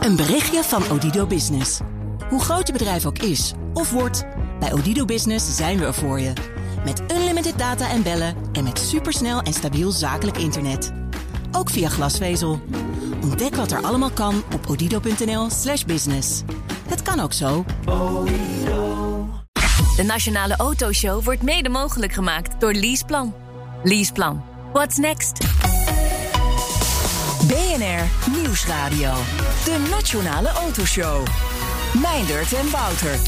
Een berichtje van Odido Business. Hoe groot je bedrijf ook is of wordt, bij Odido Business zijn we er voor je. Met unlimited data en bellen en met supersnel en stabiel zakelijk internet. Ook via glasvezel. Ontdek wat er allemaal kan op odido.nl/slash business. Het kan ook zo. De Nationale Autoshow wordt mede mogelijk gemaakt door Leaseplan. Leaseplan. What's next? BNR Nieuwsradio. De Nationale Autoshow. Meindert en Wouter.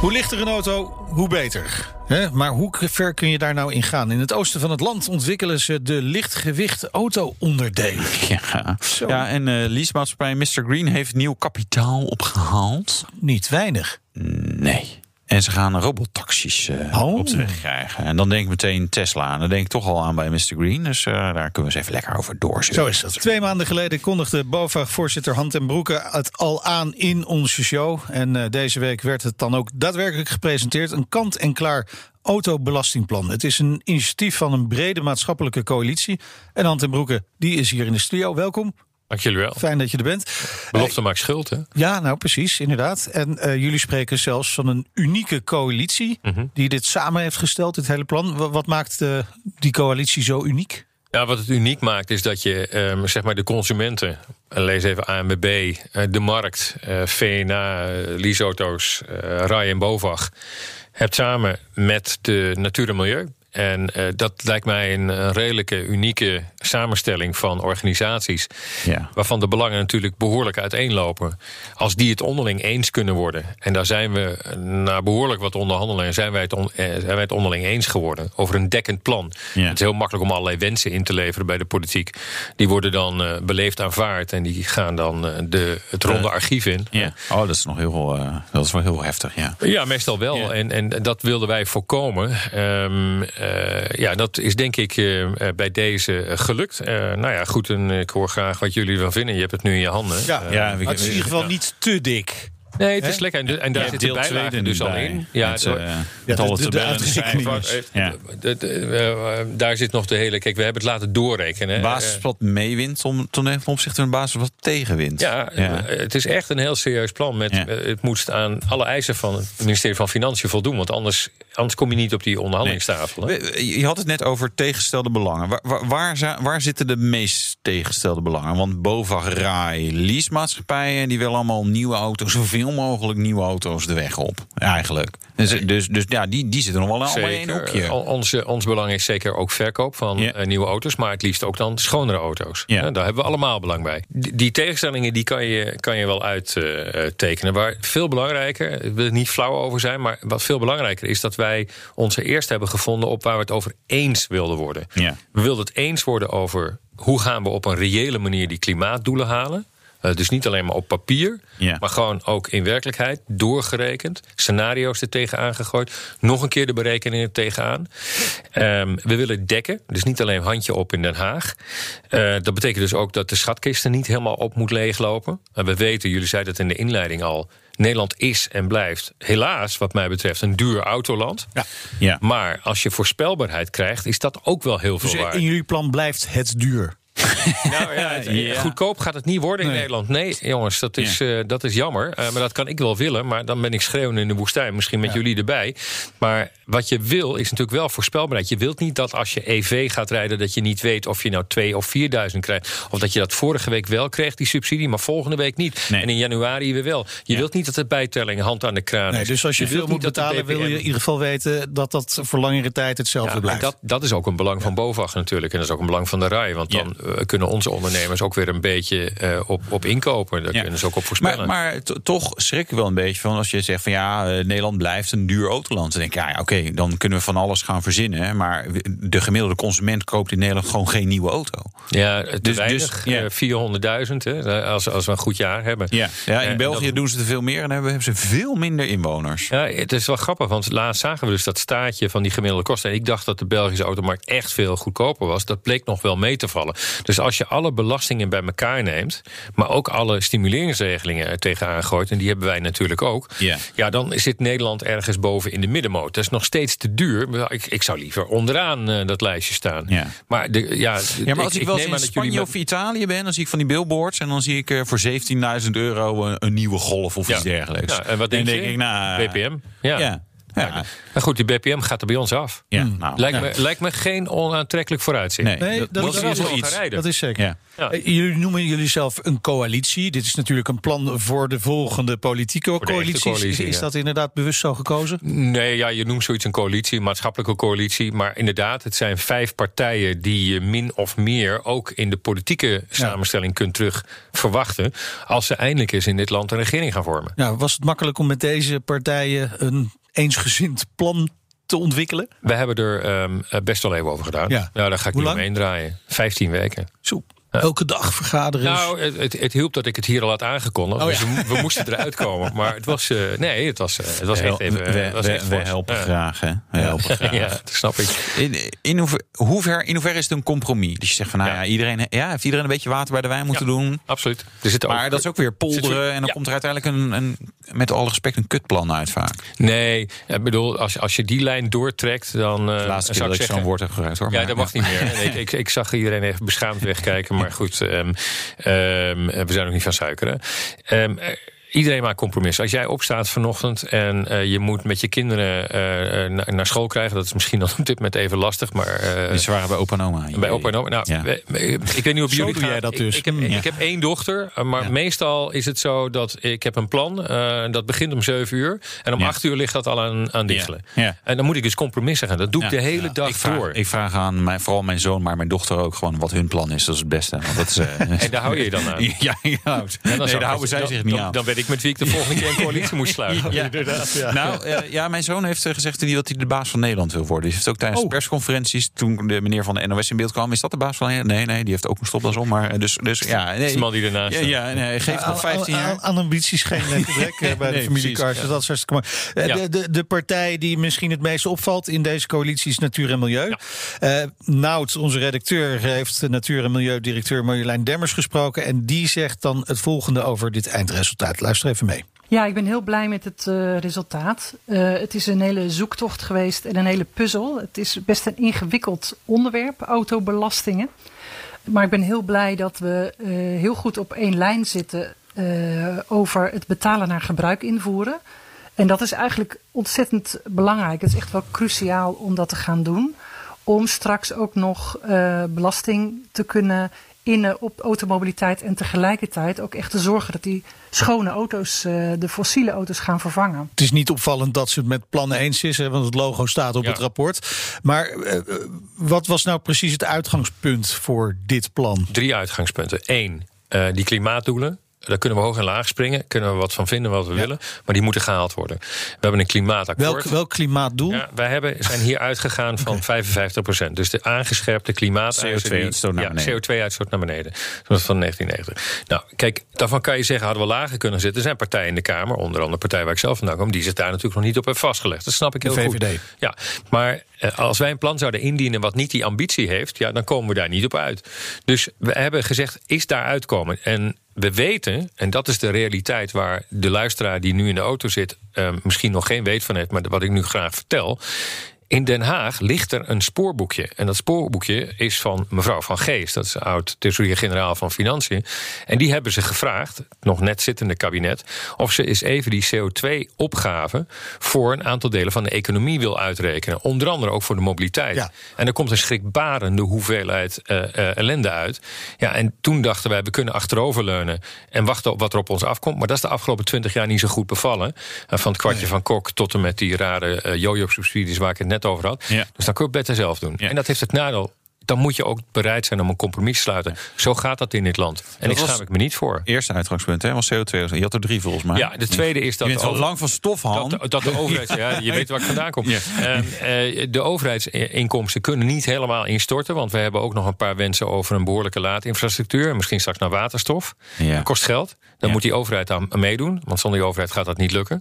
Hoe lichter een auto, hoe beter. Hè? Maar hoe ver kun je daar nou in gaan? In het oosten van het land ontwikkelen ze de lichtgewicht auto-onderdelen. Ja, ja en uh, leasemaatschappij Mr. Green heeft nieuw kapitaal opgehaald. Niet weinig. Nee. En ze gaan robottaxis uh, Oh. op de weg krijgen. En dan denk ik meteen Tesla. En dan denk ik toch al aan bij Mr. Green. Dus uh, daar kunnen we eens even lekker over doorzetten. Zo is dat. Twee maanden geleden kondigde BOVAG-voorzitter Hand en Broeke het al aan in onze show. En uh, deze week werd het dan ook daadwerkelijk gepresenteerd. Een kant-en-klaar autobelastingplan. Het is een initiatief van een brede maatschappelijke coalitie. En Hand en Broeke, die is hier in de studio. Welkom. Dank jullie wel. Fijn dat je er bent. Belofte uh, maakt schuld, hè? Ja, nou precies, inderdaad. En uh, jullie spreken zelfs van een unieke coalitie... Mhm. Mm -hmm. die dit samen heeft gesteld, dit hele plan. Wat, wat maakt uh, die coalitie zo uniek? Ja, wat het uniek maakt is dat je um, zeg maar de consumenten... lees even ANWB, de markt, VNA, leaseauto's, RAI en BOVAG... hebt samen met de natuur en milieu... En uh, dat lijkt mij een, een, redelijke, unieke samenstelling van organisaties. Ja. Waarvan de belangen natuurlijk behoorlijk uiteenlopen. Als die het onderling eens kunnen worden. En daar zijn we na behoorlijk wat onderhandelingen. zijn wij het, on, eh, zijn wij het onderling eens geworden. Over een dekkend plan. Ja. Het is heel makkelijk om allerlei wensen in te leveren bij de politiek. Die worden dan uh, beleefd aanvaard. En die gaan dan uh, de, het ronde archief in. Ja. Oh, dat is nog heel, dat is wel heel heftig. Ja, ja meestal wel. Ja. En, en dat wilden wij voorkomen. Um, ja, dat is denk ik uh, bij deze gelukt. Uh, nou ja, goed, en ik hoor graag wat jullie ervan vinden. Je hebt het nu in je handen. Ja, ja het is in ieder geval ja. niet te dik. Nee, het is He? lekker. En, en daar ja, zit de bijlage dus al in. Ja, met, uh, met alle de, de, ja. Daar zit nog de hele... Kijk, we hebben het laten doorrekenen. Een basis wat meewint om, ten opzichte van een basis wat tegenwint. Ja, ja, het is echt een heel serieus plan. Met, ja. Het moet aan alle eisen van het ministerie van Financiën voldoen. Want anders, anders kom je niet op die onderhandelingstafel. Nee. Je had het net over tegenstelde belangen. Waar, waar, waar, waar zitten de meest tegenstelde belangen? Want BOVAG, RAI, leasemaatschappijen... die willen allemaal nieuwe auto's... zoveel mogelijk nieuwe auto's de weg op. Eigenlijk. Dus, dus, dus ja, die, die zitten nog wel allemaal in een hoekje. Onze, ons belang is zeker ook verkoop van ja. uh, nieuwe auto's. Maar het liefst ook dan schonere auto's. Ja, daar hebben we allemaal belang bij. Die, die tegenstellingen die kan, je, kan je wel uittekenen. Uh, waar veel belangrijker, ik wil er niet flauw over zijn... maar wat veel belangrijker is dat wij ons eerst hebben gevonden... op waar we het over eens wilden worden. Ja. We wilden het eens worden over... hoe gaan we op een reële manier die klimaatdoelen halen... Uh, dus niet alleen maar op papier, ja. maar gewoon ook in werkelijkheid doorgerekend. Scenario's er tegenaan gegooid. Nog een keer de berekeningen tegenaan. Um, we willen dekken, dus niet alleen handje op in Den Haag. Uh, dat betekent dus ook dat de schatkisten niet helemaal op moet leeglopen. En we weten, jullie zeiden het in de inleiding al... Nederland is en blijft helaas, wat mij betreft, een duur autoland. Ja. Ja. Maar als je voorspelbaarheid krijgt, is dat ook wel heel veel dus waard. in jullie plan blijft het duur? Nou ja, het, goedkoop gaat het niet worden in nee. Nederland. Nee, jongens, dat is, uh, dat is jammer. Uh, maar dat kan ik wel willen. Maar dan ben ik schreeuwende in de woestijn. Misschien met Ja. jullie erbij. Maar wat je wil, is natuurlijk wel voorspelbaarheid. Je wilt niet dat als je EV gaat rijden... dat je niet weet of je nou 2 of 4.000 krijgt. Of dat je dat vorige week wel kreeg, die subsidie... maar volgende week niet. Nee. En in januari weer wel. Je Ja. wilt niet dat de bijtelling hand aan de kraan Nee, is. dus als je, veel moet betalen, wil je in ieder geval weten dat dat voor langere tijd hetzelfde blijft. dat, dat is ook een belang van BOVAG natuurlijk. En dat is ook een belang van de RAI. Want dan eh, kunnen onze ondernemers ook weer een beetje eh, op, op inkopen. Daar Ja. kunnen ze ook op voorspellen. Maar, maar to- toch schrik ik wel een beetje van als je zegt van ja, eh, Nederland blijft een duur autoland. Dan denk ik, ja, oké, dan kunnen we van alles gaan verzinnen. Maar de gemiddelde consument koopt in Nederland gewoon geen nieuwe auto. Ja, te Dus- weinig. dus, ja. eh, 400.000 hè, als, als we een goed jaar hebben. Ja, ja in Eh, België dat- doen ze er veel meer en hebben, hebben ze veel minder inwoners. Ja, het is wel grappig, want laatst zagen we dus dat staatje van die gemiddelde kosten. En ik dacht dat de Belgische automarkt echt veel goedkoper was. Dat bleek nog wel mee te vallen. Dus als je alle belastingen bij elkaar neemt, maar ook alle stimuleringsregelingen er tegenaan gooit, en die hebben wij natuurlijk ook, Ja. ja, dan zit Nederland ergens boven in de middenmoot. Dat is nog steeds te duur. Ik, ik zou liever onderaan eh, dat lijstje staan. Ja. Maar, de, ja, Ja, maar als ik, wel eens neem in aan dat jullie Spanje met- of Italië ben, dan zie ik van die billboards en dan zie ik eh, voor 17.000 euro een, een nieuwe golf of Ja. iets dergelijks. Ja, en wat denk dan je? denk ik, nou, BPM? Ja. Ja. Ja. Maar goed, die BPM gaat er bij ons af. Ja, nou, Lijkt, ja. me, lijkt me geen onaantrekkelijk vooruitzicht. Nee, Nee, dat, dat dat is is wel iets. Dat is zeker. Ja. Ja. Eh, Jullie noemen jullie zelf een coalitie. Dit is natuurlijk een plan voor de volgende politieke coalities. coalitie, is ja. dat inderdaad bewust zo gekozen? Nee, ja, je noemt zoiets een coalitie, een maatschappelijke coalitie. Maar inderdaad, het zijn vijf partijen die je min of meer ook in de politieke samenstelling kunt terug verwachten. Als ze eindelijk eens in dit land een regering gaan vormen. Nou, was het makkelijk om met deze partijen een eensgezind plan te ontwikkelen? We hebben er ehm, eh, best wel even over gedaan. Ja. Nou, daar ga ik Hoe niet lang? omheen draaien. Vijftien weken. Zo, elke dag vergaderen. Nou, het, het, het hielp dat ik het hier al had aangekondigd. Oh, dus we, we moesten eruit komen. Maar het was, eh, nee, het was, eh, het was We, echt even. we, was echt we helpen graag, hè? We helpen graag. Ja, dat snap ik. In, in, hoever, hoe ver, in hoeverre is het een compromis? Dus je zegt van, nou ja, Ja. iedereen, ja, heeft iedereen een beetje water bij de wijn moeten Ja. doen? Absoluut. Er zitten Maar ook, dat is ook weer polderen en dan Ja. komt er uiteindelijk een, een, met alle respect, een kutplan uit vaak. Nee, ik bedoel, als, als je die lijn doortrekt, dan. eh, De laatste keer zou dat ik zo'n woord heb gebruikt hoor. Ja, maar, dat mag niet meer. Ik, ik, ik zag iedereen even beschaamd wegkijken. Maar goed, ehm, ehm, we zijn nog niet van suikeren. Iedereen maakt compromissen. Als jij opstaat vanochtend en eh, je moet met je kinderen eh, eh, na- naar school krijgen, dat is misschien dan op dit moment even lastig, maar eh, Dus ze waren bij opa en oma. bij opa en oma. Nou, Ja. ik weet niet of Zo jullie doe gaan. jij dat Ik- dus. Ik, heb, ik heb één dochter, maar Ja. meestal is het zo dat ik heb een plan. eh, dat begint om 7 uur. En om Ja. 8 uur ligt dat al aan, aan dichtelen. Ja. En dan moet ik dus compromissen gaan. Dat doe ik de hele dag ik vraag, door. Ik vraag aan mijn, vooral mijn zoon, maar mijn dochter ook gewoon wat hun plan is. Dat is het beste. Want dat is, En daar hou je je dan aan. Ja, je houdt. En dan nee, daar houden zij dan- zich niet dan, aan. Dan weet ik met wie ik de volgende keer een coalitie moet sluiten. Ja. Nou, eh, ja, mijn zoon heeft eh, gezegd dat hij de baas van Nederland wil worden. Die heeft ook tijdens Oh. persconferenties, toen de meneer van de NOS in beeld kwam, is dat de baas van Nederland? Nee, nee, die heeft ook een stopdas om. Maar eh, dus, dus ja, nee. Is de man die ernaast Ja, ja nee, geeft nog 15 Aan, jaar. aan, aan ambities geen gebrek eh, bij de Nee, familie Kars. ja. Dat is hartstikke mooi. Ja. De, de, de partij die misschien het meest opvalt in deze coalitie is Natuur en Milieu. Eh Nout, onze redacteur, heeft de Natuur en Milieu-directeur Marjolein Demmers gesproken. En die zegt dan het volgende over dit eindresultaat. Luister even mee. Ja, ik ben heel blij met het eh, resultaat. Eh, het is een hele zoektocht geweest en een hele puzzel. Het is best een ingewikkeld onderwerp, autobelastingen. Maar ik ben heel blij dat we eh, heel goed op één lijn zitten over het betalen naar gebruik invoeren. En dat is eigenlijk ontzettend belangrijk. Het is echt wel cruciaal om dat te gaan doen. Om straks ook nog belasting te kunnen innen op automobiliteit. En tegelijkertijd ook echt te zorgen dat die schone auto's, eh, de fossiele auto's gaan vervangen. Het is niet opvallend dat ze het met plannen eens is, hè, want het logo staat op Ja. het rapport. Maar eh, eh, wat was nou precies het uitgangspunt voor dit plan? Drie uitgangspunten. Eén, eh, die klimaatdoelen. Daar kunnen we hoog en laag springen. Kunnen we wat van vinden wat we willen. Maar die moeten gehaald worden. We hebben een klimaatakkoord. Welk, welk klimaatdoel? Ja, wij hebben, zijn hier uitgegaan van 55% Dus de aangescherpte die- CO2-uitstoot naar ja, beneden. CO2-uitstoot naar beneden. Dat is van 1990. Nou, kijk, daarvan kan je zeggen, hadden we lager kunnen zitten. Er zijn partijen in de Kamer, onder andere de partij waar ik zelf vandaan kom... die zich daar natuurlijk nog niet op heeft vastgelegd. Dat snap ik De heel VVD. goed. Ja, maar eh, als wij een plan zouden indienen wat niet die ambitie heeft... Ja, dan komen we daar niet op uit. Dus we hebben gezegd, is daar uitkomen? En we weten, en dat is de realiteit waar de luisteraar die nu in de auto zit... eh, misschien nog geen weet van heeft, maar wat ik nu graag vertel... In Den Haag ligt er een spoorboekje. En dat spoorboekje is van mevrouw Van Geest. Dat is oud-tesourier-generaal van Financiën. En die hebben ze gevraagd, nog net zittende kabinet... of ze eens even die CO2-opgave voor een aantal delen van de economie wil uitrekenen. Onder andere ook voor de mobiliteit. Ja. En er komt een schrikbarende hoeveelheid eh, eh, ellende uit. Ja, en toen dachten wij, we kunnen achteroverleunen... en wachten op wat er op ons afkomt. Maar dat is de afgelopen twintig jaar niet zo goed bevallen. Eh, van het kwartje van Kok tot en met die rare eh jojo-subsidies... waar ik het net over had. Ja. Dus dan kun je het beter zelf doen. Ja. En dat heeft het nadeel. Dan moet je ook bereid zijn om een compromis te sluiten. Zo gaat dat in dit land. En Dat ik schaam ik me niet voor. Eerste uitgangspunt, hè, was CO2. Je had er drie volgens mij. Ja, de tweede is Je dat bent de wel over- lang van stof, Han. dat, dat de overheid, ja, je weet waar ik vandaan kom. Ja. Ehm, eh, de overheidsinkomsten kunnen niet helemaal instorten. Want we hebben ook nog een paar wensen over een behoorlijke laadinfrastructuur. en Misschien straks naar waterstof. Ja. Dat kost geld. Dan Ja. moet die overheid aan meedoen, want zonder die overheid gaat dat niet lukken.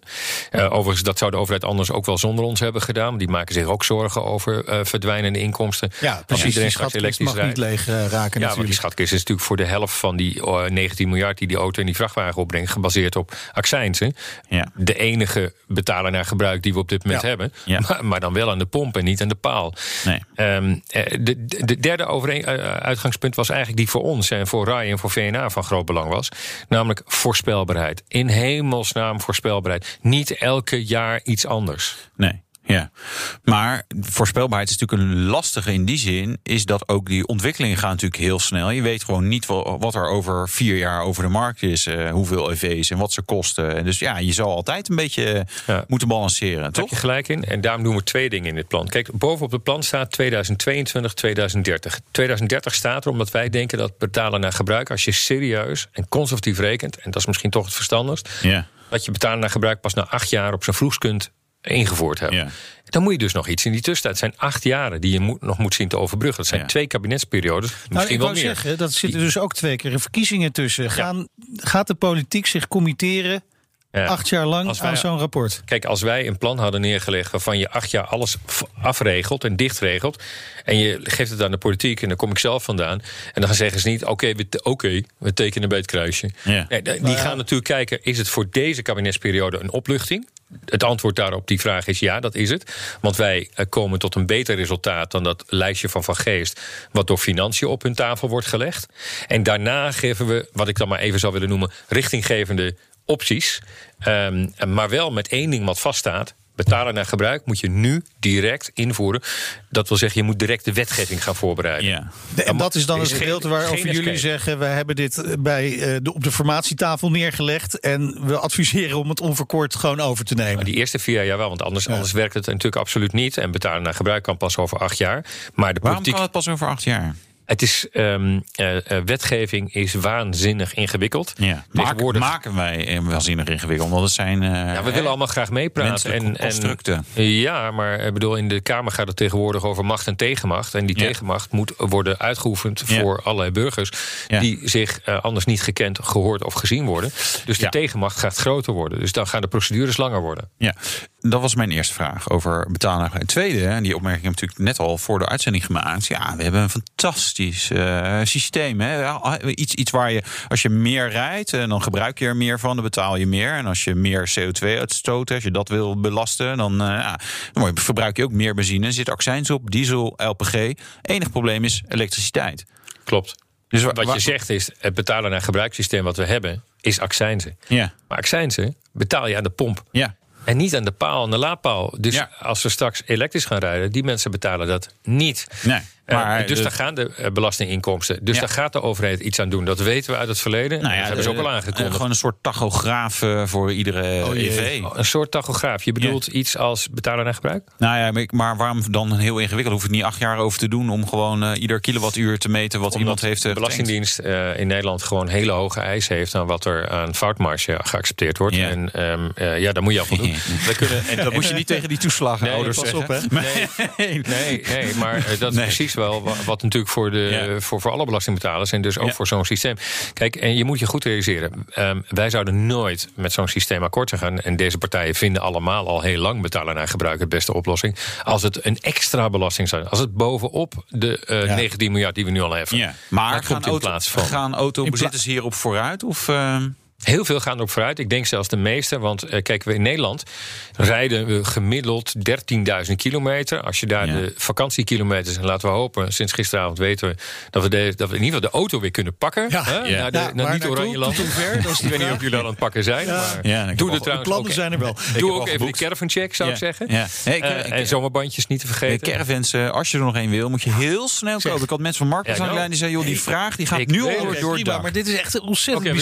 Eh, overigens, dat zou de overheid anders ook wel zonder ons hebben gedaan. Die maken zich ook zorgen over eh, verdwijnende inkomsten. Ja, Als precies. iedereen Die straks elektrisch mag niet leeg eh, raken Ja, want die natuurlijk. schatkist is natuurlijk voor de helft van die eh, 19 miljard die die auto en die vrachtwagen opbrengt, gebaseerd op accijnsen. Ja. De enige betaler naar gebruik die we op dit moment Ja. hebben. Maar, maar dan wel aan de pomp en niet aan de paal. Nee. Eh, de, de derde overeen, uitgangspunt was eigenlijk die voor ons en voor RAI en voor VNA van groot belang was. Namelijk voorspelbaarheid. In hemelsnaam voorspelbaarheid. Niet elke jaar iets anders. Nee. Ja, maar voorspelbaarheid is natuurlijk een lastige in die zin, is dat ook die ontwikkelingen gaan natuurlijk heel snel. Je weet gewoon niet wat er over vier jaar over de markt is, eh, hoeveel EV's en wat ze kosten. En dus ja, je zal altijd een beetje eh, Ja. moeten balanceren, Daar heb je gelijk in. En daarom doen we twee dingen in dit plan. Kijk, bovenop het plan staat 2022, 2030. 2030 staat er omdat wij denken dat betalen naar gebruik... als je serieus en conservatief rekent... en dat is misschien toch het verstandigst... Ja, dat je betalen naar gebruik pas na acht jaar op zijn vroegst kunt ingevoerd hebben. ja. Dan moet je dus nog iets in die tussentijd. Het zijn acht jaren die je moet, nog moet zien te overbruggen. Dat zijn Ja. twee kabinetsperiodes, Nou, misschien ik wel meer. zeggen, dat zitten dus ook twee keer verkiezingen tussen. Gaan, Gaat de politiek zich committeren Ja. acht jaar lang Als wij- aan zo'n rapport? Kijk, als wij een plan hadden neergelegd waarvan je acht jaar alles afregelt en dichtregelt. en je geeft het aan de politiek, en daar kom ik zelf vandaan. en dan zeggen ze niet: oké, we, oké, we tekenen bij het kruisje. Ja. Nee, die gaan natuurlijk kijken: is het voor deze kabinetsperiode een opluchting? Het antwoord daarop die vraag is ja, dat is het. Want wij eh, komen tot een beter resultaat dan dat lijstje van Van Geest... wat door financiën op hun tafel wordt gelegd. En daarna geven we, wat ik dan maar even zou willen noemen... richtinggevende opties. Ehm, maar wel met één ding wat vaststaat. Betalen naar gebruik moet je nu direct invoeren. Dat wil zeggen, je moet direct de wetgeving gaan voorbereiden. ja. En dat is dan het gedeelte geen- waarover geen jullie zeggen... we hebben dit bij, eh, de, op de formatietafel neergelegd... en we adviseren om het onverkort gewoon over te nemen. Maar die eerste vier jaar wel, want anders, anders werkt het natuurlijk absoluut niet. En betalen naar gebruik kan pas over acht jaar. Maar de Waarom politiek, kan het pas over acht jaar? Het is, ehm, eh, eh, wetgeving is waanzinnig ingewikkeld. Ja. Maken, Tegenwoordig- maken wij waanzinnig ingewikkeld, want het zijn... eh, Ja, we willen allemaal graag meepraten. En, en, constructen. ja, maar ik bedoel, in de Kamer gaat het tegenwoordig over macht en tegenmacht. En die Ja. tegenmacht moet worden uitgeoefend Ja. voor allerlei burgers... Ja. die zich anders niet gekend, gehoord of gezien worden. Dus de tegenmacht gaat groter worden. Dus dan gaan de procedures langer worden. Ja, dat was mijn eerste vraag over betalen. En tweede, en die opmerking heb ik natuurlijk net al voor de uitzending gemaakt. Ja, we hebben een fantastisch eh, systeem. Hè? Ja, Iets, iets waar je, als je meer rijdt, en dan gebruik je er meer van, dan betaal je meer. En als je meer CO2 uitstoot, als je dat wil belasten, dan, eh, ja, dan verbruik je ook meer benzine. Er zit accijns op, diesel, LPG. Enig probleem is elektriciteit. Klopt. Dus wa- Wat wa- je zegt is, het betalen naar gebruikssysteem wat we hebben... is accijnzen. Ja, Maar accijnzen betaal je aan de pomp. ja. En niet aan de paal en de laadpaal. Dus Ja. als we straks elektrisch gaan rijden, die mensen betalen dat niet. Nee, Eh, dus daar gaan de eh, belastinginkomsten. Dus Ja. daar gaat de overheid iets aan doen. Dat weten we uit het verleden. Nou dat hebben ze ook al aangekondigd. Gewoon een soort tachograaf eh, voor iedere Oh. EV. Een soort tachograaf. Je bedoelt iets als betalen naar gebruik? Nou ja, maar waarom dan heel ingewikkeld? Hoef je het niet acht jaar over te doen om gewoon eh, ieder kilowattuur te meten wat iemand heeft. de eh? Belastingdienst eh, in Nederland gewoon hele hoge eisen heeft aan wat er aan foutmarge geaccepteerd wordt. En ehm, eh, ja, daar moet je af doen. We kunnen, en Dat moet je niet tegen die toeslagenouders Nee, pas op, Nee, nee, nee, maar eh, dat is precies wel wa- wat natuurlijk voor, de, Ja. voor, voor alle belastingbetalers en dus ook Ja. voor zo'n systeem. Kijk, en je moet je goed realiseren. ehm, wij zouden nooit met zo'n systeem akkoord gaan. En deze partijen vinden allemaal al heel lang betalen naar gebruik het beste oplossing. Als het een extra belasting zou zijn. Als het bovenop de eh, Ja. 19 miljard die we nu al hebben. Ja. Maar gaan, komt in auto, plaats van. gaan autobezitters hierop vooruit? Of, eh, Heel veel gaan erop vooruit. Ik denk zelfs de meeste. Want eh, kijk, we in Nederland rijden we gemiddeld 13.000 kilometer. Als je daar Ja. de vakantiekilometers, en laten we hopen, sinds gisteravond weten we dat we, de, dat we in ieder geval de auto weer kunnen pakken. Ja. hè, Ja. Naar, de, Ja, naar niet oranje land. Dat de Ik weet niet of jullie al aan het pakken zijn. Maar Ja, doe De trouwens plannen ook, zijn er wel. Doe ook even die geboekt. caravan check, zou ik zeggen. Ik- Eh, ik- en zomerbandjes niet te vergeten. caravans, als je er nog één wil, moet je heel snel kopen. Ik had mensen van Marcus Ja, aan de lijn die zeiden: joh, die vraag die gaat nu al door maar dit is echt een ontzettend Oké,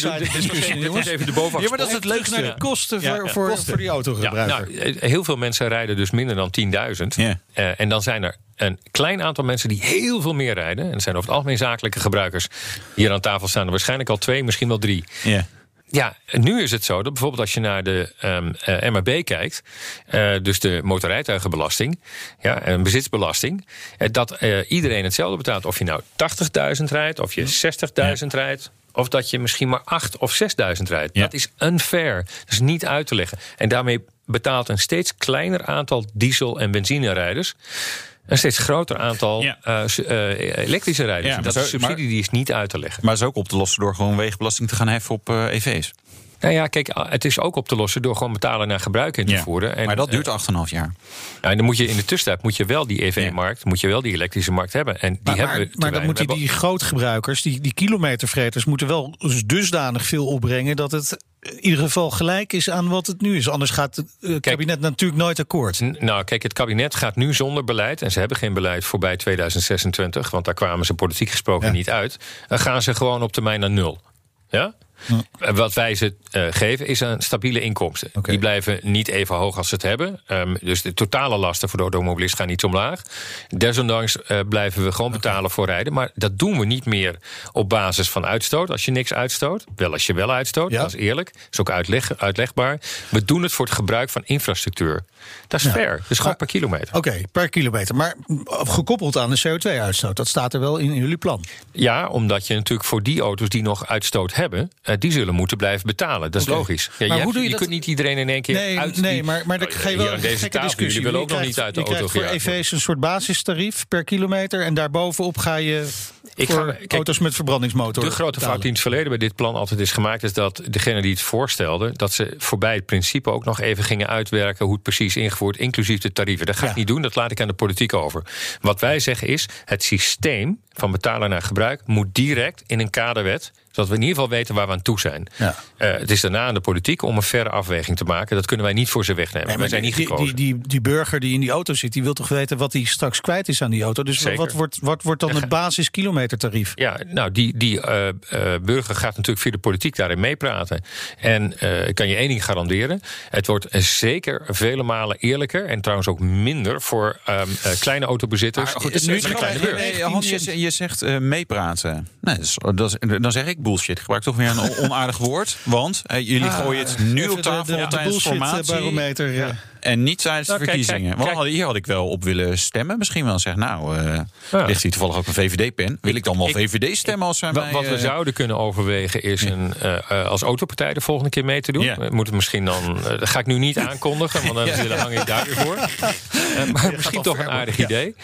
jongens. is even de. Ja, maar dat is het leukste. naar de kosten Ja, voor, ja. voor, Kosten. voor die autogebruiker. Nou, eh, heel veel mensen rijden dus minder dan 10.000. Ja. Eh, en dan zijn er een klein aantal mensen die heel veel meer rijden. En dat zijn over het algemeen zakelijke gebruikers. Hier aan tafel staan er waarschijnlijk al twee, misschien wel drie. Ja. Ja, nu is het zo dat bijvoorbeeld als je naar de ehm eh, MRB kijkt, dus de motorrijtuigenbelasting, ja, en bezitsbelasting, dat iedereen hetzelfde betaalt. Of je nou 80.000 rijdt, of je 60.000 rijdt, of dat je misschien maar 8 of 6000 rijdt. Ja. Dat is unfair. Dat is niet uit te leggen. En daarmee betaalt een steeds kleiner aantal diesel- en benzinerijders een steeds groter aantal Ja. eh, eh, elektrische rijders. Ja, dat is zo- subsidie maar- die is niet uit te leggen. Maar is ook op te lossen door gewoon wegenbelasting te gaan heffen op eh, EV's. Nou ja, kijk, het is ook op te lossen door gewoon betalen naar gebruik in te Ja. voeren. En, maar dat eh, duurt 8,5 jaar. Nou, en dan moet je in de tussentijd moet je wel die EV-markt, moet je wel die elektrische markt hebben. En die Maar, hebben maar, we. maar dan moeten hebben- die grootgebruikers, die, die kilometervreters, moeten wel dusdanig veel opbrengen dat het in ieder geval gelijk is aan wat het nu is. Anders gaat het eh, kabinet natuurlijk nooit akkoord. Nou, kijk, het kabinet gaat nu zonder beleid. En ze hebben geen beleid voorbij 2026. Want daar kwamen ze politiek gesproken Ja. niet uit. Dan gaan ze gewoon op termijn naar nul. Ja? Wat wij ze eh, geven is een stabiele inkomsten. Die blijven niet even hoog als ze het hebben. Ehm, dus de totale lasten voor de automobilist gaan niet omlaag. Desondanks eh, blijven we gewoon betalen voor rijden. Maar dat doen we niet meer op basis van uitstoot. Als je niks uitstoot. Wel als je wel uitstoot. Ja. Dat is eerlijk. Dat is ook uitleg, uitlegbaar. We doen het voor het gebruik van infrastructuur. Dat is fair. Dus gewoon per kilometer. Oké, per kilometer. Maar mm, gekoppeld aan de CO2-uitstoot. Dat staat er wel in jullie plan. Ja, omdat je natuurlijk voor die auto's die nog uitstoot hebben, eh, die zullen moeten blijven betalen. Dat is logisch. Ja, Maar je hoe hebt- doe je je dat- kunt niet iedereen in één keer Nee, uit. nee die- maar, maar dan Oh, ga je wel een deze gekke tafel. discussie. Jullie willen ook nog niet uit de je auto krijgt voor. EV's een soort basistarief per kilometer. En daarbovenop ga je Ik voor ga- kijk, auto's met verbrandingsmotor De grote betalen. fout die in het verleden bij dit plan altijd is gemaakt, is dat degene die het voorstelde, dat ze voorbij het principe ook nog even gingen uitwerken hoe het precies ingevoerd, inclusief de tarieven. Dat ga ik niet doen, dat laat ik aan de politiek over. Wat wij zeggen is, het systeem van betalen naar gebruik moet direct in een kaderwet, zodat we in ieder geval weten waar we aan toe zijn. Ja. Eh, het is daarna aan de politiek om een verre afweging te maken. Dat kunnen wij niet voor ze wegnemen. Nee, wij zijn niet die, gekozen. die, die, die burger die in die auto zit, die wil toch weten wat hij straks kwijt is aan die auto. Dus Zeker. wat wordt, wat wordt dan het basiskilometertarief? Ja, nou, die, die eh, eh, burger gaat natuurlijk via de politiek daarin meepraten. En eh, ik kan je één ding garanderen. Het wordt zeker vele malen eerlijker. En trouwens ook minder voor ehm, eh, kleine autobezitters. Maar goed, Het is nu een kleine nee, burger. nee, Hans, je, je zegt eh, meepraten. Nee, dat is, dat is- dan zeg ik bullshit. Ik gebruik toch weer een on- onaardig woord. Want eh, jullie gooien het nu op de- tafel de, de, tijdens formatie. bullshit-barometer. ja. En niet tijdens de Nou, verkiezingen. kijk, kijk. hier had ik wel op willen stemmen. Misschien wel zeggen, nou, eh Ja. ligt hier toevallig ook een VVD-pen. Wil ik dan wel Ik- VVD stemmen als zij Wa- mij... Wat we eh, zouden kunnen overwegen is een, eh, eh, als autopartij de volgende keer mee te doen. Ja. Moeten misschien dan, eh, dat ga ik nu niet aankondigen, want dan hang ik daar weer voor. Eh, maar misschien toch een aardig idee.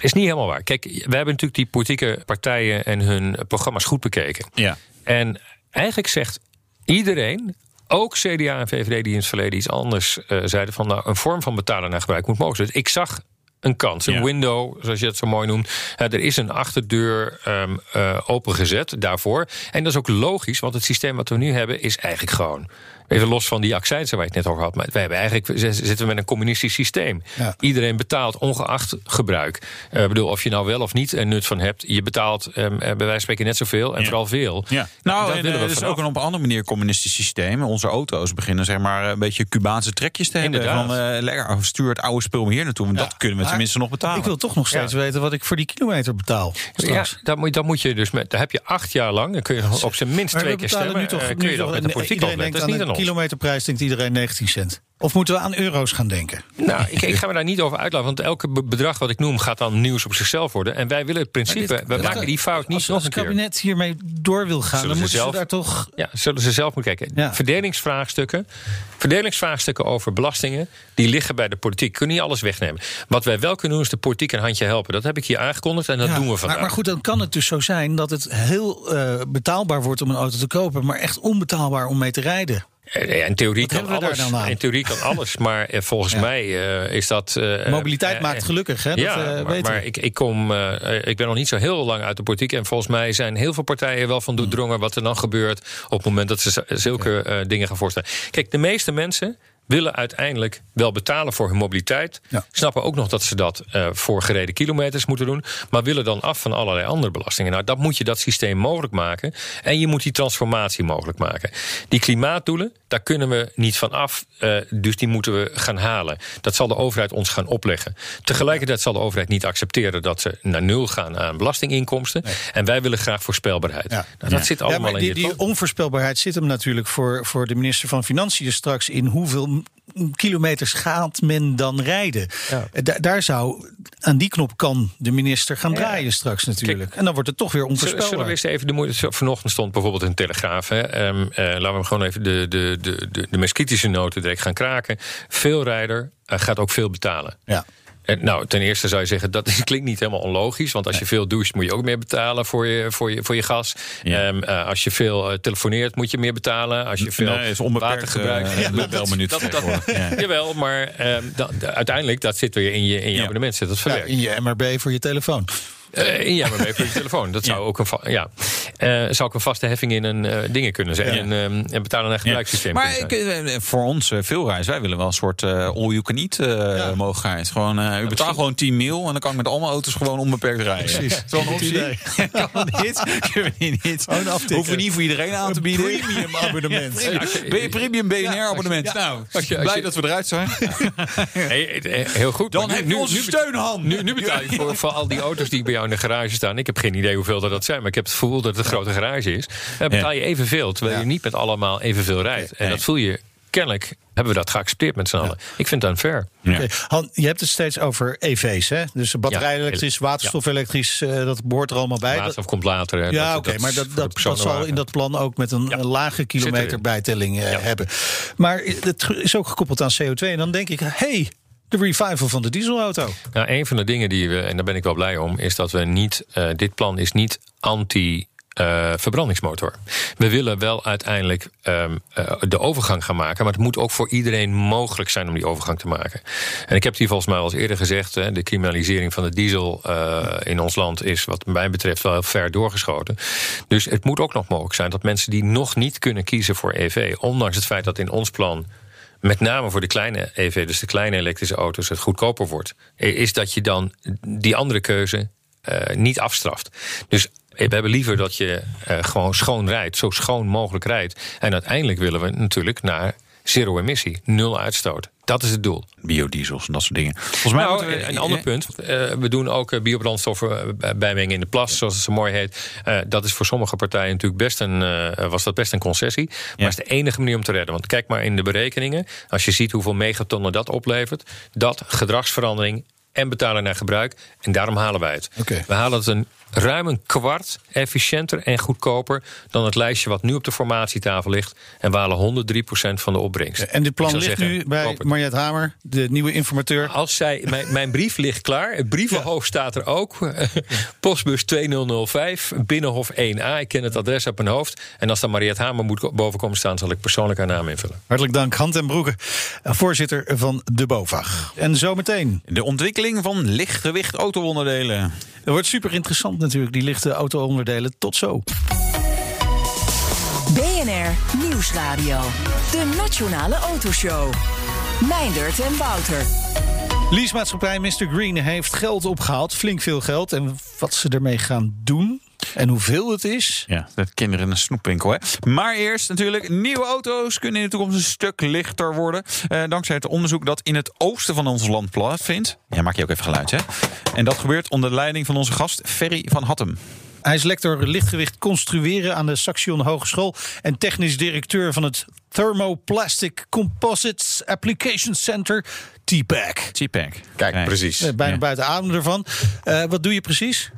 Is niet helemaal waar. Kijk, we hebben natuurlijk die politieke partijen en hun programma's goed bekeken. Ja. En eigenlijk zegt iedereen, ook CDA en VVD die in het verleden iets anders eh, zeiden van nou een vorm van betalen naar gebruik moet mogelijk zijn. Ik zag een kans, een Ja. window, zoals je het zo mooi noemt. Eh, er is een achterdeur ehm, eh, opengezet daarvoor. En dat is ook logisch, want het systeem wat we nu hebben is eigenlijk gewoon. Even los van die accijnsen waar je het net over had. Maar wij hebben eigenlijk we zitten met een communistisch systeem. Ja. Iedereen betaalt ongeacht gebruik. Eh, Ik bedoel, of je nou wel of niet er nut van hebt. Je betaalt ehm, eh, bij wijze van spreken net zoveel en Ja. vooral veel. Ja. daar Nou, en, eh, we het is ook een op een andere manier communistisch systeem. Onze auto's beginnen zeg maar een beetje Cubaanse trekjes te hebben. Inderdaad. Van, eh, lekker, stuur het oude spul hier naartoe. Want Ja. dat kunnen we Maar tenminste nog betalen. Ik wil toch nog steeds Ja. weten wat ik voor die kilometer betaal. Ja, straks. dan moet, dan moet je dus met. Daar heb je acht jaar lang. Dan kun je op zijn minst Maar twee we keer stemmen. nu toch, kun nu je dat toch met de politiek iedereen opleggen. denkt Dat is niet ons. Kilometerprijs, denkt iedereen 19 cent. Of moeten we aan euro's gaan denken? Nou, ik, ik ga me daar niet over uitlaten. Want elke be- bedrag wat ik noem gaat dan nieuws op zichzelf worden. En wij willen het principe. we maken die fout niet als, als het kabinet hiermee door wil gaan, Zullen dan ze moeten zelf- ze daar toch... Ja, zullen ze zelf moeten kijken. Ja. Verdelingsvraagstukken. Verdelingsvraagstukken over belastingen. Die liggen bij de politiek. Kunnen niet alles wegnemen. Wat wij wel kunnen doen is de politiek een handje helpen. Dat heb ik hier aangekondigd en dat Ja, doen we maar, vandaag. maar goed, dan kan het dus zo zijn dat het heel eh, betaalbaar wordt om een auto te kopen, maar echt onbetaalbaar om mee te rijden. Eh, In theorie, Wat kan alles, in theorie kan alles, maar eh, volgens Ja. mij eh, is dat... eh, Mobiliteit maakt gelukkig, hè? Dat ja, maar, weten maar ik, ik, kom, ik ben nog niet zo heel lang uit de politiek. En volgens mij zijn heel veel partijen wel van doordrongen wat er dan gebeurt. op het moment dat ze zulke dingen gaan voorstellen. Kijk, de meeste mensen willen uiteindelijk wel betalen voor hun mobiliteit. Ja. Snappen ook nog dat ze dat eh, voor gereden kilometers moeten doen. Maar willen dan af van allerlei andere belastingen. Nou, dat moet je dat systeem mogelijk maken. En je moet die transformatie mogelijk maken. Die klimaatdoelen, daar kunnen we niet van af. eh, dus die moeten we gaan halen. Dat zal de overheid ons gaan opleggen. Tegelijkertijd zal de overheid niet accepteren dat ze naar nul gaan aan belastinginkomsten. En wij willen graag voorspelbaarheid. Ja. Nou, dat zit allemaal maar in die, dit die plan. onvoorspelbaarheid zit hem natuurlijk voor, voor de minister van Financiën straks in hoeveel kilometers gaat men dan rijden? Ja. Eh, da- daar zou, aan die knop kan de minister gaan Ja. draaien straks natuurlijk. en dan wordt het toch weer Zullen, zullen we onvoorspelbaar. eens even de moeite. Vanochtend stond bijvoorbeeld in de Telegraaf. Hè, eh, laten we hem gewoon even de, de, de, de, de meest kritische noten direct gaan kraken. Veel rijder eh, gaat ook veel betalen. Ja. Nou, ten eerste zou je zeggen, dat klinkt niet helemaal onlogisch. Want als je veel doucht, moet je ook meer betalen voor je, voor je, voor je gas. Ja. Ehm, eh, als je veel eh, telefoneert, moet je meer betalen. Als je veel Nee, is water gebruikt. eh, Ja, dat- dat-. Ja. Jawel, maar ehm, uiteindelijk, dat zit weer in je, in je abonnement. Zit dat verwerkt. in je MRB voor je telefoon. Eh, ja, maar mee voor je telefoon. Dat zou Ja. ook een, ja. Eh, zou ook een vaste heffing in een eh, dingen kunnen zijn. Ja. En, ehm, en betalen naar gebruikssysteem. Maar ik, voor ons veel reis, wij willen wel een soort all-you-can-eat mogelijkheid. Gewoon, u betaalt gewoon 10 mil en dan kan ik met allemaal auto's gewoon onbeperkt rijden. Precies. Een Goed optie? kan dit? Kunnen we niet? Hoeven we niet voor iedereen aan te bieden. Premium abonnement. Je- premium BNR abonnement? nou, Als je- als blij dat we eruit zijn. Hey, heel goed. Dan heb je onze steunhand. Nu, nu betaal je voor, voor al die auto's die bij jou in de garage staan. Ik heb geen idee hoeveel dat, dat zijn, maar ik heb het gevoel dat het een grote garage is. Dan betaal je evenveel, terwijl Ja. je niet met allemaal evenveel rijdt. En Nee. dat voel je, kennelijk hebben we dat geaccepteerd met z'n allen. Ik vind dat unfair. Ja. Oké, Han, je hebt het steeds over EV's, hè? Dus batterij-elektrisch, waterstof-elektrisch, eh, dat behoort er allemaal bij. Dat- Waterstof komt later. hè. Ja, oké, maar dat, dat, dat zal in dat plan ook met een, Ja. een lage kilometerbijtelling eh, Ja. hebben. Maar het is ook gekoppeld aan CO2. En dan denk ik, hey, de revival van de dieselauto. Nou, een van de dingen die we, en daar ben ik wel blij om, is dat we niet, eh, dit plan is niet anti. eh, verbrandingsmotor. We willen wel uiteindelijk ehm, eh, de overgang gaan maken, maar het moet ook voor iedereen mogelijk zijn om die overgang te maken. En ik heb het hier volgens mij al eerder gezegd: hè, de criminalisering van de diesel in ons land is, wat mij betreft, wel ver doorgeschoten. Dus het moet ook nog mogelijk zijn dat mensen die nog niet kunnen kiezen voor EV, ondanks het feit dat in ons plan met name voor de kleine EV, dus de kleine elektrische auto's, het goedkoper wordt, is dat je dan die andere keuze eh, niet afstraft. Dus we hebben liever dat je eh, gewoon schoon rijdt, zo schoon mogelijk rijdt. En uiteindelijk willen we natuurlijk naar zero emissie, nul uitstoot. Dat is het doel. Biodiesels en dat soort dingen. Volgens mij Nou, we- een ander punt. eh, we doen ook eh, biobrandstoffen eh, bijmengen in de plas, zoals het zo mooi heet. Eh, dat is voor sommige partijen natuurlijk best een, eh, was dat best een concessie. Maar Ja. is de enige manier om te redden. Want kijk maar in de berekeningen. Als je ziet hoeveel megatonnen dat oplevert. Dat gedragsverandering en betalen naar gebruik. En daarom halen wij het. We halen het een ruim een kwart efficiënter en goedkoper dan het lijstje wat nu op de formatietafel ligt. En we halen 103% van de opbrengst. En dit plan ligt zeggen, nu bij. Mariette Hamer, de nieuwe informateur. Als zij, mijn, mijn brief ligt klaar. Het brievenhoofd staat er ook. Postbus 2005, Binnenhof 1A. Ik ken het adres uit mijn hoofd. En als dan Mariette Hamer moet boven komen staan, zal ik persoonlijk haar naam invullen. Hartelijk dank, Hand en Broeke, voorzitter van de BOVAG. En zometeen, De ontwikkeling van lichtgewicht auto-onderdelen. het wordt super interessant natuurlijk, die lichte auto-onderdelen. Tot zo. BNR Nieuwsradio. De Nationale Autoshow. Meindert en Wouter. Leasemaatschappij Mr. Green heeft geld opgehaald, flink veel geld. En wat ze ermee gaan doen en hoeveel het is, Ja, dat kinderen in een snoepwinkel, hè. Maar eerst natuurlijk, nieuwe auto's kunnen in de toekomst een stuk lichter worden. Eh, dankzij het onderzoek dat in het oosten van ons land plaatsvindt. Ja, maak je ook even geluid, hè. En dat gebeurt onder leiding van onze gast Ferry van Hattem. Hij is lector lichtgewicht construeren aan de Saxion Hogeschool en technisch directeur van het Thermoplastic Composites Application Center, TPAC. T-Pack. Kijk, precies. Eh, Bijna Ja. buiten adem ervan. Eh, wat doe je precies?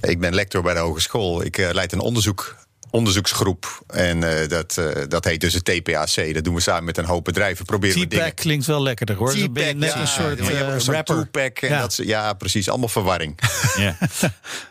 Ik ben lector bij de hogeschool. Ik eh, leid een onderzoek, onderzoeksgroep. En eh, dat, eh, dat heet dus het TPAC. Dat doen we samen met een hoop bedrijven. Proberen we dingen. TPAC klinkt wel lekkerder hoor. Je net ja, een soort rapper. two-pack en Ja. dat ja, precies. Allemaal verwarring. Ja.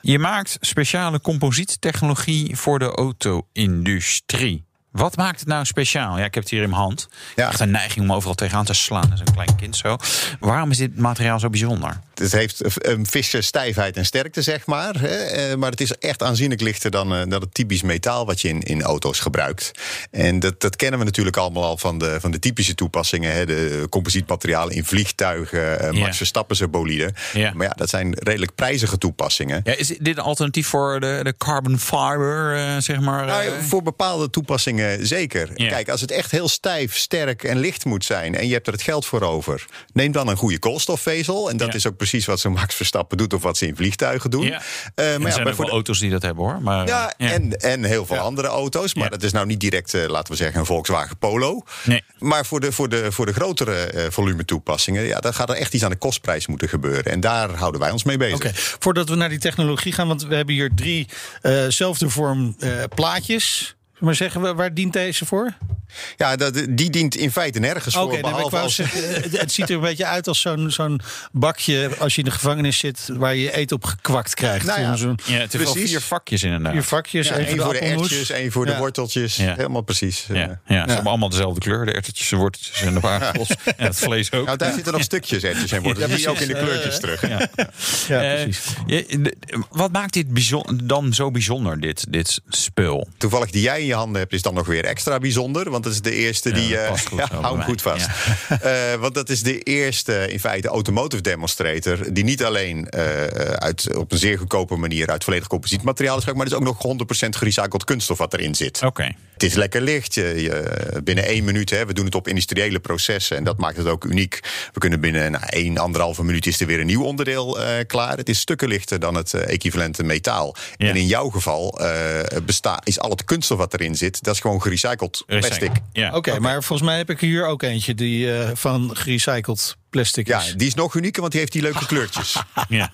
Je maakt speciale composiettechnologie voor de auto-industrie. Wat maakt het nou speciaal? Ja, ik heb het hier in mijn hand. Ja. Echt een neiging om overal tegenaan te slaan. als een klein kind zo. Waarom is dit materiaal zo bijzonder? Het heeft een visje stijfheid en sterkte, zeg maar. Eh, Maar het is echt aanzienlijk lichter dan, eh, dan het typisch metaal wat je in, in auto's gebruikt. En dat, dat kennen we natuurlijk allemaal al van de, van de typische toepassingen. Hè. De composietmaterialen in vliegtuigen, eh. Max Verstappen. Ja. Maar ja, dat zijn redelijk prijzige toepassingen. Ja, is dit een alternatief voor de, de carbon fiber, eh, zeg maar? Nou, eh? voor bepaalde toepassingen toepassingen zeker. Ja. Kijk, als het echt heel stijf, sterk en licht moet zijn... en je hebt er het geld voor over... neem dan een goede koolstofvezel. En dat Ja. is ook precies wat zo'n Max Verstappen doet... of wat ze in vliegtuigen doen. Ja. Eh, er maar ja, zijn wel bijvoorbeeld- auto's die dat hebben hoor. Maar, ja, eh, En, en heel veel andere auto's. Maar dat is nou niet direct, eh, laten we zeggen, een Volkswagen Polo. Nee. Maar voor de, voor de, voor de grotere eh, volume toepassingen... Ja, dan gaat er echt iets aan de kostprijs moeten gebeuren. En daar houden wij ons mee bezig. Oké, voordat we naar die technologie gaan, want we hebben hier drie eh, zelfde vorm eh, plaatjes. Maar zeggen we, waar dient deze voor? Ja, dat, die dient in feite nergens voor. behalve wou als- zeggen, het, ziet er een beetje uit als zo'n zo'n bakje als je in de gevangenis zit, waar je eten op gekwakt krijgt. Nou ja, Zo'n Ja, het heeft wel Precies. vier vakjes inderdaad. vier vakjes, Ja, één één voor de appelmoes. ertjes, één voor de worteltjes. Ja. Helemaal precies. Ja, Eh, ja, ze hebben allemaal dezelfde kleur. De erwtjes, de worteltjes en de aardappels. en het vlees ook. Nou, daar zitten nog stukjes ertjes en worteltjes. Die zie je ook in de kleurtjes terug. Ja, Eh, precies. je- de- wat maakt dit dan zo bijzonder, dit, dit spul? Toevallig die jij in je handen hebt, is dan nog weer extra bijzonder. Want dat is de eerste die. dat eh, goed ja, hou hem goed vast. Eh, want dat is de eerste, in feite, automotive demonstrator. Die niet alleen eh, uit, op een zeer goedkope manier uit volledig composietmateriaal is gemaakt. Maar het is ook nog 100% gerecycled kunststof wat erin zit. Oké. Het is lekker licht. Je, je- binnen één minuut, hè, we doen het op industriële processen. En dat maakt het ook uniek. We kunnen binnen nou, één, anderhalve minuut is er weer een nieuw onderdeel klaar. Het is stukken lichter dan het eh, equivalente metaal. Ja. En in jouw geval besta- is al het kunststof wat erin zit, dat is gewoon gerecycled plastic. Ja. Oké, maar volgens mij heb ik hier ook eentje die eh, van gerecycled plastic Ja, is. die is nog unieker, want die heeft die leuke kleurtjes. Ja.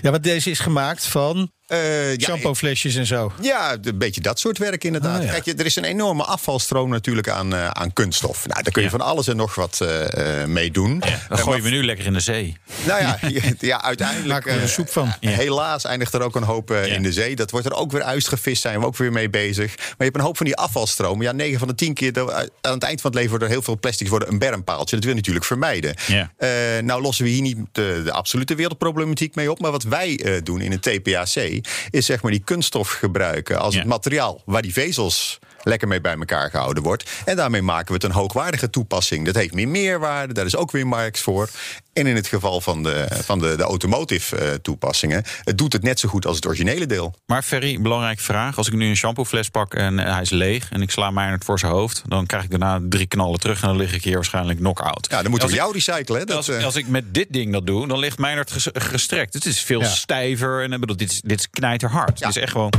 Ja, want deze is gemaakt van Eh, ja, shampooflesjes en zo. Ja, een beetje dat soort werk inderdaad. Ah, ja. Kijk, er is een enorme afvalstroom natuurlijk aan, eh, aan kunststof. Nou, daar kun je Ja. van alles en nog wat eh, mee doen. Dan gooien we nu lekker in de zee. Nou ja, ja, ja uiteindelijk. We er soep van. Helaas eindigt er ook een hoop Ja. in de zee. Dat wordt er ook weer uitgevist, zijn we ook weer mee bezig. Maar je hebt een hoop van die afvalstromen. Ja, 9 van de 10 keer aan het eind van het leven worden er heel veel plastics worden een bermpaaltje. Dat wil je natuurlijk vermijden. Eh, nou lossen we hier niet de, de absolute wereldproblematiek mee op. Maar wat wij eh, doen in een TPAC is zeg maar die kunststof gebruiken als Ja. het materiaal waar die vezels lekker mee bij elkaar gehouden wordt. En daarmee maken we het een hoogwaardige toepassing. Dat heeft meer meerwaarde, daar is ook weer markt voor. En in het geval van de, van de, de automotive eh, toepassingen, het doet het net zo goed als het originele deel. Maar Ferry, belangrijke vraag. Als ik nu een shampoofles pak en eh, hij is leeg... en ik sla Meijnerd voor zijn hoofd... dan krijg ik daarna drie knallen terug... en dan lig ik hier waarschijnlijk knock-out. Ja, dan moeten Als we jou recyclen. Hè? Dat, als, eh, als ik met dit ding dat doe, dan ligt Meijnerd ges- gestrekt. Het is veel Ja. stijver. En bedoel, dit is, dit is knijterhard. Ja. Het is echt gewoon...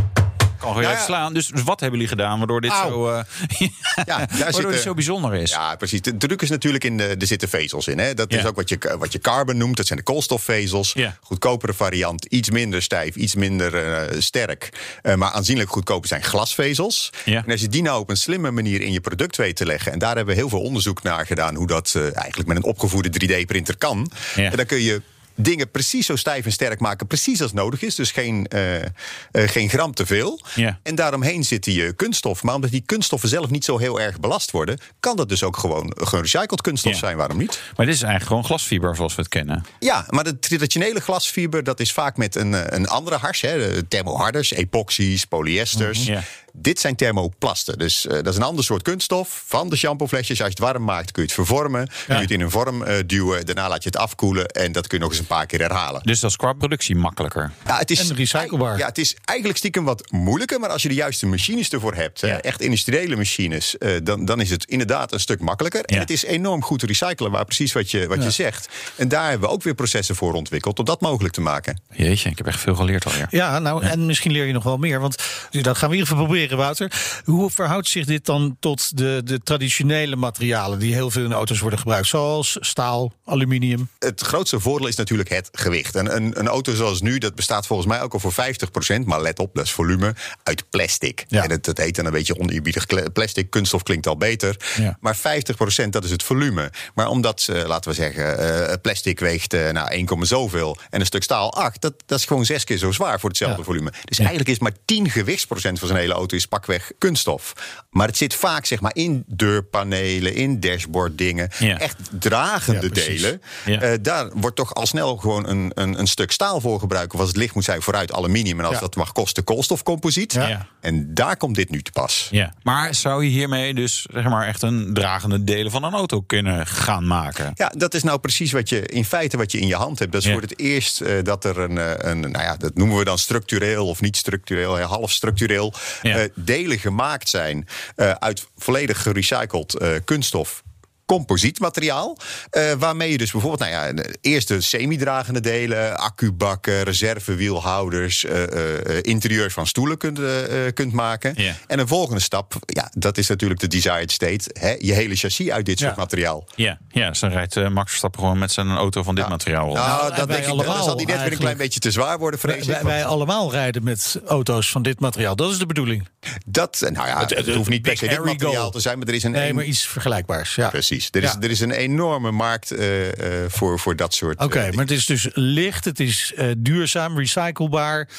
Kan gewoon Nou ja. slaan. Dus, dus wat hebben jullie gedaan waardoor dit, zo, eh, ja, daar waardoor zitten- dit zo bijzonder is? Ja, precies. De druk is natuurlijk in de. Er zitten vezels in. Hè? Dat is ook wat je, wat je carbon noemt. Dat zijn de koolstofvezels. Goedkopere variant. Iets minder stijf, iets minder eh, sterk. Eh, maar aanzienlijk goedkoper zijn glasvezels. En als je die nou op een slimme manier in je product weet te leggen. En daar hebben we heel veel onderzoek naar gedaan. Hoe dat eigenlijk met een opgevoerde 3D-printer kan. En dan kun je. Dingen precies zo stijf en sterk maken, precies als nodig is. Dus geen, eh, eh, geen gram te veel. Ja. En daaromheen zit die eh, kunststof. Maar omdat die kunststoffen zelf niet zo heel erg belast worden, kan dat dus ook gewoon gerecycled kunststof Ja. zijn. Waarom niet? Maar dit is eigenlijk gewoon glasfiber zoals we het kennen. Ja, maar de traditionele glasfiber, dat is vaak met een, een andere hars. Hè, de thermoharders, epoxies, polyesters. Ja. Dit zijn thermoplasten. Dus eh, dat is een ander soort kunststof van de shampooflesjes. Als je het warm maakt, kun je het vervormen. Kun je het in een vorm eh, duwen. Daarna laat je het afkoelen. En dat kun je nog eens een paar keer herhalen. Dus dat is qua productie makkelijker. Ja, het is En recyclebaar. Ja, het is eigenlijk stiekem wat moeilijker. Maar als je de juiste machines ervoor hebt, Ja. echt industriële machines, eh, dan, dan is het inderdaad een stuk makkelijker. En Ja. het is enorm goed te recyclen, waar precies wat je, wat je zegt. En daar hebben we ook weer processen voor ontwikkeld om dat mogelijk te maken. Jeetje, ik heb echt veel geleerd alweer. Ja, nou, en misschien leer je nog wel meer. Want dat gaan we in ieder geval proberen, Hoe verhoudt zich dit dan tot de, de traditionele materialen die heel veel in auto's worden gebruikt? Zoals staal, aluminium. Het grootste voordeel is natuurlijk het gewicht. En een, een auto zoals nu, dat bestaat volgens mij ook al voor 50%. Maar let op, dat is volume uit plastic. Ja. En het, het heet dan een beetje oneerbiedig plastic. Kunststof klinkt al beter. Ja. Maar 50% dat is het volume. Maar omdat, eh, laten we zeggen, eh, plastic weegt eh nou 1, zoveel. En een stuk staal 8. Dat, dat is gewoon zes keer zo zwaar voor hetzelfde Ja. volume. Dus eigenlijk is maar 10 gewichtsprocent van zijn hele auto is pakweg kunststof. Maar het zit vaak zeg maar in deurpanelen, in dashboarddingen. Ja. Echt dragende Ja, delen. Ja. Eh, daar wordt toch al snel gewoon een, een, een stuk staal voor gebruikt. Of als het licht moet zijn, vooruit aluminium. En als dat mag kosten, koolstofcomposiet. En daar komt dit nu te pas. Ja. Maar zou je hiermee dus zeg maar echt een dragende delen van een auto kunnen gaan maken? Ja, dat is nou precies wat je in feite wat je in je hand hebt. Dat is voor het eerst eh, dat er een, eh, een, nou ja, dat noemen we dan structureel of niet structureel, half structureel, Ja. Eh, delen gemaakt zijn eh, uit volledig gerecycled eh, kunststof composietmateriaal. Uh, waarmee je dus bijvoorbeeld, nou ja, eerst de semi-dragende delen, accubakken, reservewielhouders, uh, uh, interieurs van stoelen kunt, kunt maken. En een volgende stap, ja, dat is natuurlijk de desired state. Hè, je hele chassis uit dit Ja. soort materiaal. Ja, ja dus dan rijdt eh, Max Verstappen gewoon met zijn auto van dit materiaal. Nou, Nou, dat denk ik, allemaal dan zal die net weer een klein beetje te zwaar worden, vrees Wij, ik. wij allemaal rijden met auto's van dit materiaal. Dat is de bedoeling. Dat, nou ja, het, het- hoeft niet per se dit materiaal goal. te zijn, maar er is een... Nee, een- maar iets vergelijkbaars. Ja. Precies. Er is, Ja. er is een enorme markt eh, eh, voor, voor dat soort... Oké, eh, maar het is dus licht, het is duurzaam, recyclebaar.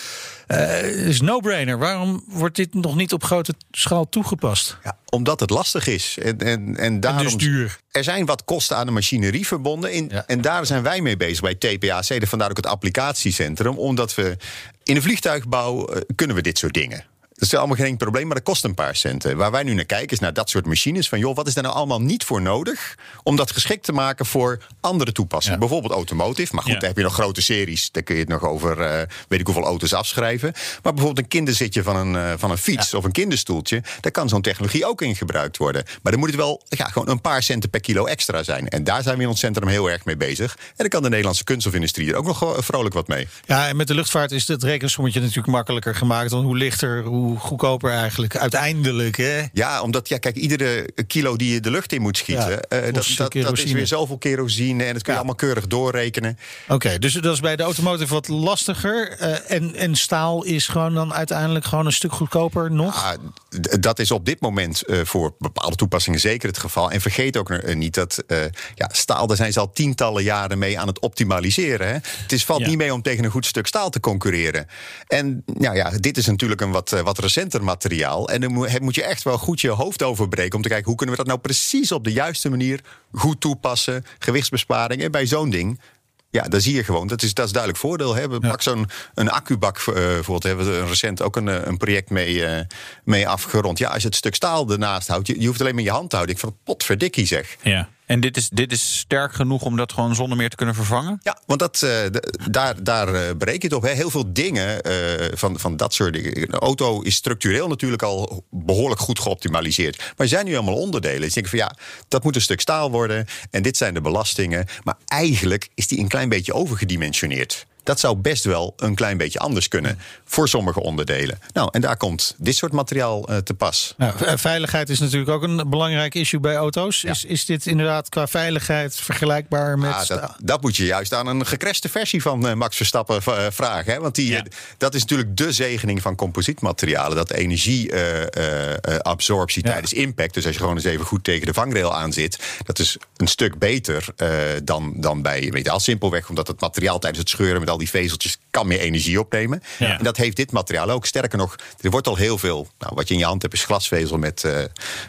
Het is no-brainer. Waarom wordt dit nog niet op grote schaal toegepast? Ja, omdat het lastig is. En, en, en daarom, dus duur. Er zijn wat kosten aan de machinerie verbonden. In, Ja. En daar zijn wij mee bezig bij TPAC. Vandaar ook het applicatiecentrum. Omdat we in de vliegtuigbouw kunnen we dit soort dingen. Dat is allemaal geen probleem, maar dat kost een paar centen. Waar wij nu naar kijken is naar dat soort machines. Van joh, wat is daar nou allemaal niet voor nodig? Om dat geschikt te maken voor andere toepassingen. Ja. Bijvoorbeeld automotive. Maar goed, Ja. daar heb je nog grote series. Daar kun je het nog over eh, weet ik hoeveel auto's afschrijven. Maar bijvoorbeeld een kinderzitje van een, eh, van een fiets of een kinderstoeltje. Daar kan zo'n technologie ook in gebruikt worden. Maar dan moet het wel ja, gewoon een paar centen per kilo extra zijn. En daar zijn we in ons centrum heel erg mee bezig. En dan kan de Nederlandse kunststofindustrie er ook nog gewoon vrolijk wat mee. Ja, en met de luchtvaart is het rekensommetje natuurlijk makkelijker gemaakt. Want hoe lichter, hoe goedkoper eigenlijk uiteindelijk. Hè? Ja, omdat, ja, kijk, iedere kilo die je de lucht in moet schieten, Ja, eh, dat, dat, dat is weer zoveel kerosine en dat kun je Ja. allemaal keurig doorrekenen. Oké, dus dat is bij de automotive wat lastiger. Eh, en, en staal is gewoon dan uiteindelijk gewoon een stuk goedkoper nog. D- dat is op dit moment eh, voor bepaalde toepassingen zeker het geval. En vergeet ook niet dat ja, staal, daar zijn ze al tientallen jaren mee aan het optimaliseren. Hè. Het is, valt Ja. niet mee om tegen een goed stuk staal te concurreren. En nou ja, dit is natuurlijk een wat, wat recenter materiaal. En dan moet, je echt wel goed je hoofd overbreken om te kijken hoe kunnen we dat nou precies op de juiste manier goed toepassen. Gewichtsbesparing. En bij zo'n ding. Ja, daar zie je gewoon. Dat is, dat is duidelijk voordeel. Hè. We Pak zo'n een accubak eh, bijvoorbeeld. Hebben we recent ook een, eh, een project mee, eh, mee afgerond. Ja, als je het stuk staal ernaast houdt, je, je hoeft alleen maar je hand te houden. Ik van potverdikkie zeg. Ja. En dit is, dit is sterk genoeg om dat gewoon zonder meer te kunnen vervangen? Ja, want dat, eh, daar, daar eh, bereken je het op. Hè. Heel veel dingen eh, van, van dat soort dingen. Een auto is structureel natuurlijk al behoorlijk goed geoptimaliseerd. Maar er zijn nu allemaal onderdelen. Dus ik denk van ja, dat moet een stuk staal worden. En dit zijn de belastingen. Maar eigenlijk is die een klein beetje overgedimensioneerd. Dat zou best wel een klein beetje anders kunnen voor sommige onderdelen. Nou, en daar komt dit soort materiaal eh, te pas. Nou, eh, veiligheid is natuurlijk ook een belangrijk issue bij auto's. Is, is dit inderdaad qua veiligheid vergelijkbaar met... Ah, dat, dat moet je juist aan een gecrashte versie van eh, Max Verstappen eh, vragen. Hè? Want die, Ja. eh, dat is natuurlijk de zegening van composietmaterialen. Dat energieabsorptie Ja. tijdens impact. Dus als je gewoon eens even goed tegen de vangrail aan zit. Dat is een stuk beter eh, dan, dan bij, weet je, al simpelweg omdat het materiaal tijdens het scheuren met al die vezeltjes kan meer energie opnemen. Ja. En dat heeft dit materiaal ook. Sterker nog, er wordt al heel veel. Nou, wat je in je hand hebt is glasvezel met, eh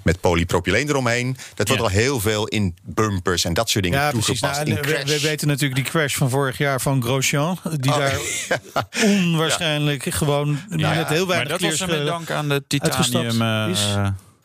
met polypropyleen eromheen. Dat wordt Ja. al heel veel in bumpers en dat soort dingen ja, precies. toegepast. Nou, in we, weten natuurlijk die crash van vorig jaar van Grosjean. Die Oh, daar onwaarschijnlijk gewoon met heel Maar weinig dat was met dank aan de titanium eh, is.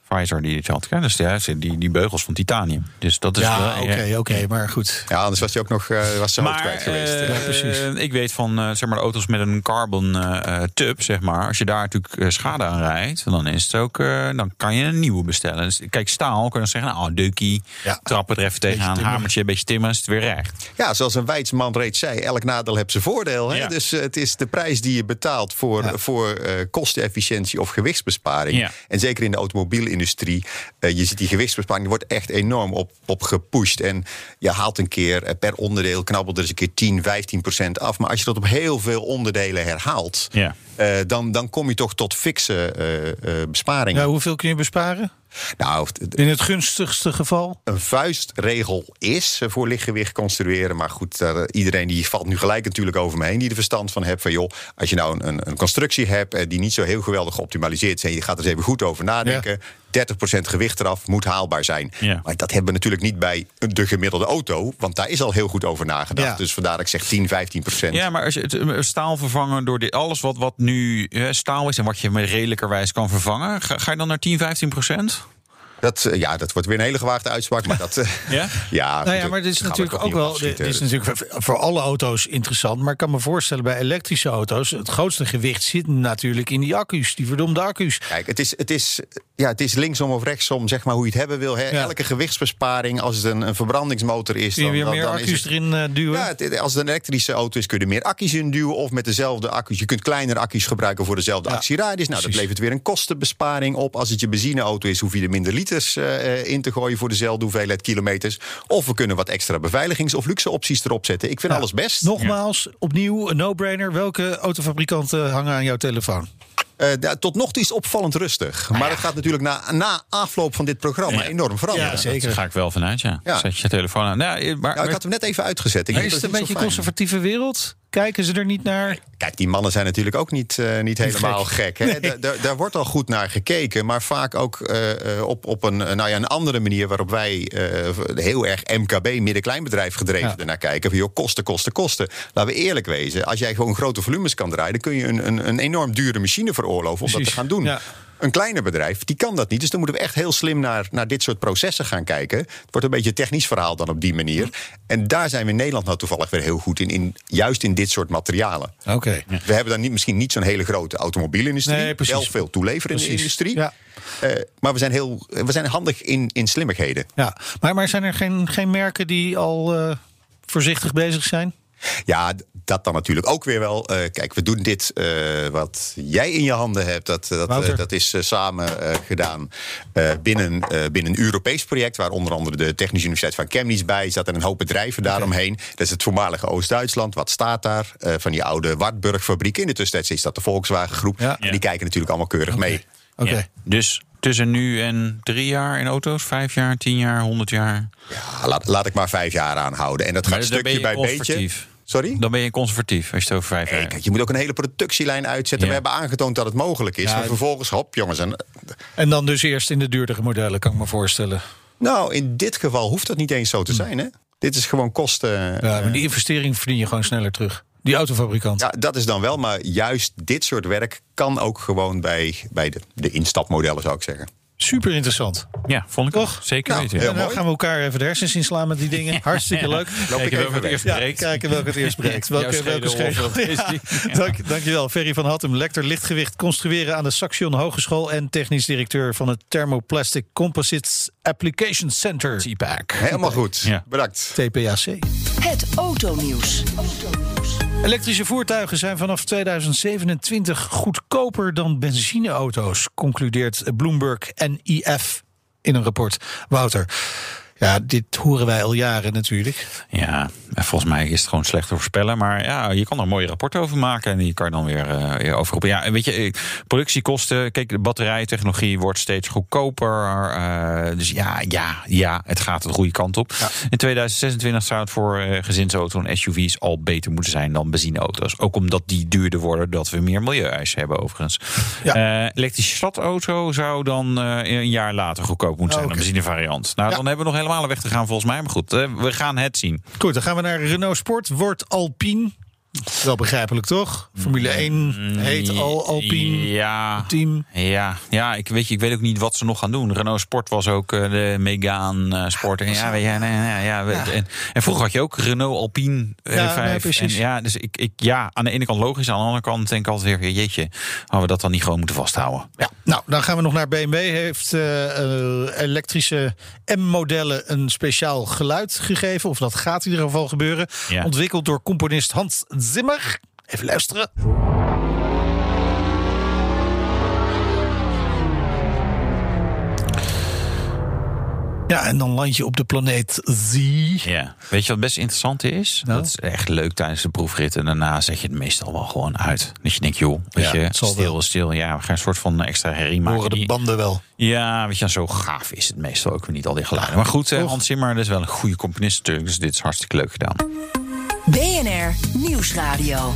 Visor die het had. Ja, dus ja, die, die beugels van titanium. Dus dat is Ja, oké, oké, maar goed. Ja, anders was hij ook nog eh, was zijn hoofd Maar kwijt geweest. eh, Ja, precies. ik weet van eh, zeg maar, de auto's met een carbon eh, eh, tub, zeg maar. Als je daar natuurlijk eh, schade aan rijdt, dan is het ook, eh, dan kan je een nieuwe bestellen. Dus, kijk, staal kun je dan zeggen, nou, dukkie, Ja. trappen er even tegenaan, hamertje, een beetje timmeren, is het weer recht. Ja, zoals een wijsman reeds zei, elk nadeel heeft zijn voordeel. Hè? Ja. Dus het is de prijs die je betaalt voor, Ja. voor eh, kostenefficiëntie of gewichtsbesparing. Ja. En zeker in de automobielindustrie, eh, je ziet die gewichtsbesparing, die wordt echt enorm op, op gepusht. En je haalt een keer eh, per onderdeel, knabbelt er eens een keer 10, 15 procent af. Maar als je dat op heel veel onderdelen herhaalt, Ja. eh, dan, dan kom je toch tot fikse eh, eh, besparingen. Ja, hoeveel kun je besparen? Nou, In het gunstigste geval? een vuistregel is eh, voor lichtgewicht construeren. Maar goed, eh, iedereen die valt nu gelijk natuurlijk over me heen die er verstand van hebt. Van joh, als je nou een, een constructie hebt eh, die niet zo heel geweldig geoptimaliseerd is. En je gaat er eens even goed over nadenken. 30% gewicht eraf moet haalbaar zijn. Ja. Maar dat hebben we natuurlijk niet bij de gemiddelde auto. Want daar is al heel goed over nagedacht. Ja. Dus vandaar dat ik zeg 10, 15%. Ja, maar als je het staal vervangen door dit, alles wat, wat nu staal is en wat je met redelijkerwijs kan vervangen, ga, ga je dan naar 10, 15 procent? Dat, eh, ja, dat wordt weer een hele gewaagde uitspraak. Maar dat, eh, Ja? ja, Nou ja, maar dit is natuurlijk ook wel. Dit is natuurlijk voor- alle auto's interessant. Maar ik kan me voorstellen bij elektrische auto's. Het grootste gewicht zit natuurlijk in die accu's. Die verdomde accu's. Kijk, het is, het, is, ja, het is linksom of rechtsom, zeg maar hoe je het hebben wil. Hè. Ja. Elke gewichtsbesparing, als het een, een verbrandingsmotor is... Kun je dan, weer dan, meer dan accu's het, erin eh, duwen? Ja, het- als het een elektrische auto is, kun je er meer accu's in duwen. Of met dezelfde accu's. Je kunt kleinere accu's gebruiken voor dezelfde Ja, actieradius. Nou, dat levert weer een kostenbesparing op. Als het je benzineauto is, hoef je er minder liters eh, in te gooien voor dezelfde hoeveelheid kilometers. Of we kunnen wat extra beveiligings- of luxe opties erop zetten. Ik vind Ja. alles best. Nogmaals, opnieuw een no-brainer. Welke autofabrikanten hangen aan jouw telefoon? Eh, tot nog toe is opvallend rustig. maar het gaat natuurlijk na, na afloop van dit programma enorm veranderen. Ja, zeker. Daar ga ik wel vanuit, ja. Ja. Zet je telefoon aan. Nou, maar, Nou, ik had hem net even uitgezet. Ik is het een beetje een conservatieve wereld? Kijken ze er niet naar? Kijk, die mannen zijn natuurlijk ook niet, eh, niet helemaal gek. hè. Da- da- daar wordt al goed naar gekeken, maar vaak ook eh, eh, op, op een, nou ja, een andere manier waarop wij heel erg MKB, middenkleinbedrijf gedreven Ja. ernaar kijken. Van, joh, kosten, kosten, kosten. Laten we eerlijk wezen. Als jij gewoon grote volumes kan draaien, dan kun je een, een, een enorm dure machine veroorloven om dat te gaan doen. Ja. Een kleiner bedrijf, die kan dat niet. Dus dan moeten we echt heel slim naar, naar dit soort processen gaan kijken. Het wordt een beetje een technisch verhaal dan op die manier. En daar zijn we in Nederland nou toevallig weer heel goed in. in juist in dit soort materialen. Oké. We hebben dan niet, misschien niet zo'n hele grote automobielindustrie. Nee, precies. Wel veel toeleveren in de Precies. industrie. Ja. Eh, maar we zijn, heel, we zijn handig in, in slimmigheden. Ja, maar, maar zijn er geen, geen merken die al eh, voorzichtig bezig zijn? Ja, dat dan natuurlijk ook weer wel. Eh, kijk, we doen dit eh, wat jij in je handen hebt. Dat, dat, eh, dat is samen eh, gedaan eh, binnen, eh, binnen een Europees project. Waar onder andere de Technische Universiteit van Chemnitz bij zat. En een hoop bedrijven daaromheen. Dat is het voormalige Oost-Duitsland. Wat staat daar? Eh, van die oude Wartburg-fabriek. In de tussentijd is dat de Volkswagen Groep. Ja. En die kijken natuurlijk allemaal keurig mee. Oké. Ja. Dus tussen nu en drie jaar in auto's, vijf jaar, tien jaar, honderd jaar. Ja, laat, laat ik maar vijf jaar aanhouden. En dat Maar gaat dan ben stukje je bij beetje. Sorry? Dan ben je conservatief als je het over vijf jaar kijk, je moet ook een hele productielijn uitzetten. Ja. We hebben aangetoond dat het mogelijk is. Ja, maar vervolgens, hop, jongens. En, En dan dus eerst in de duurdere modellen, kan ik me voorstellen. nou, in dit geval hoeft dat niet eens zo te zijn. Hè? Dit is gewoon kosten. Ja, maar die investering verdien je gewoon sneller terug. Die autofabrikant. Ja, dat is dan wel. Maar juist dit soort werk kan ook gewoon bij, bij de, de instapmodellen, zou ik zeggen. Super interessant. Ja, vond ik Toch? ook. Zeker Nou, weten. heel en dan mooi. gaan we elkaar even de hersens inslaan met die dingen. Hartstikke leuk. Loop ik Kijken welke even eerst Ja, breekt. kijken welke het eerst breekt. Welke, welke schedel of schedel. wat is die? Ja. Dank, dankjewel. Ferry van Hattem, lector lichtgewicht construeren aan de Saxion Hogeschool... en technisch directeur van het Thermoplastic Composites Application Center. T-Pack. Helemaal goed. Ja. Bedankt. TPAC. Het autonieuws. Elektrische voertuigen zijn vanaf 2027 goedkoper dan benzineauto's, concludeert Bloomberg NIF in een rapport. Wouter, ja, dit horen wij al jaren natuurlijk. Ja, en volgens mij is het gewoon slecht te voorspellen. Maar ja, je kan er een mooie rapport over maken. En die kan je dan weer eh, weer overroepen. Ja, en weet je, eh, productiekosten. Kijk, de batterijtechnologie wordt steeds goedkoper. eh, dus ja, ja, ja, het gaat de goede kant op. In 2026 zou het voor gezinsauto's en SUV's al beter moeten zijn dan benzineauto's. Ook omdat die duurder worden, dat we meer milieueisen hebben overigens. Ja. Elektrische stadauto zou dan een jaar later goedkoop moeten zijn. Oké. Een benzinevariant. Nou, Ja. dan hebben we nog helemaal een weg te gaan volgens mij. Maar goed, eh, we gaan het zien. Goed, dan gaan we naar Renault Sport. Wordt Alpine. Wel begrijpelijk toch? Formule 1 heet al Alpine. Ja. Team. Ja, ja ik, weet, je, ik weet ook niet wat ze nog gaan doen. Renault Sport was ook eh, de Megane eh, Sport. En, ja, nee, nee, ja, we- En, en vroeger had je ook Renault Alpine eh, Ja, 5. nee, precies. En, ja, dus ik, ik, ja, aan de ene kant logisch. Aan de andere kant denk ik altijd weer... Jeetje, hadden we dat dan niet gewoon moeten vasthouden? Ja, nou, dan gaan we nog naar BMW. Heeft elektrische M-modellen een speciaal geluid gegeven. Of dat gaat in ieder geval gebeuren. Ja. Ontwikkeld door componist Hans Zimmer. Even luisteren. Ja, en dan land je op de planeet Z. Ja. Weet je wat best interessant is? Nou? Dat is echt leuk tijdens de proefrit. En daarna zet je het meestal wel gewoon uit. Dat je denkt, joh, weet Ja, je, stil, wel. stil. Ja, we gaan een soort van extra herrie maken. Horen de banden wel. Ja, weet je, zo gaaf is het meestal ook weer niet al die geluiden. Maar goed, eh? Hans Zimmer dat is wel een goede componist natuurlijk. Dus dit is hartstikke leuk gedaan. BNR Nieuwsradio.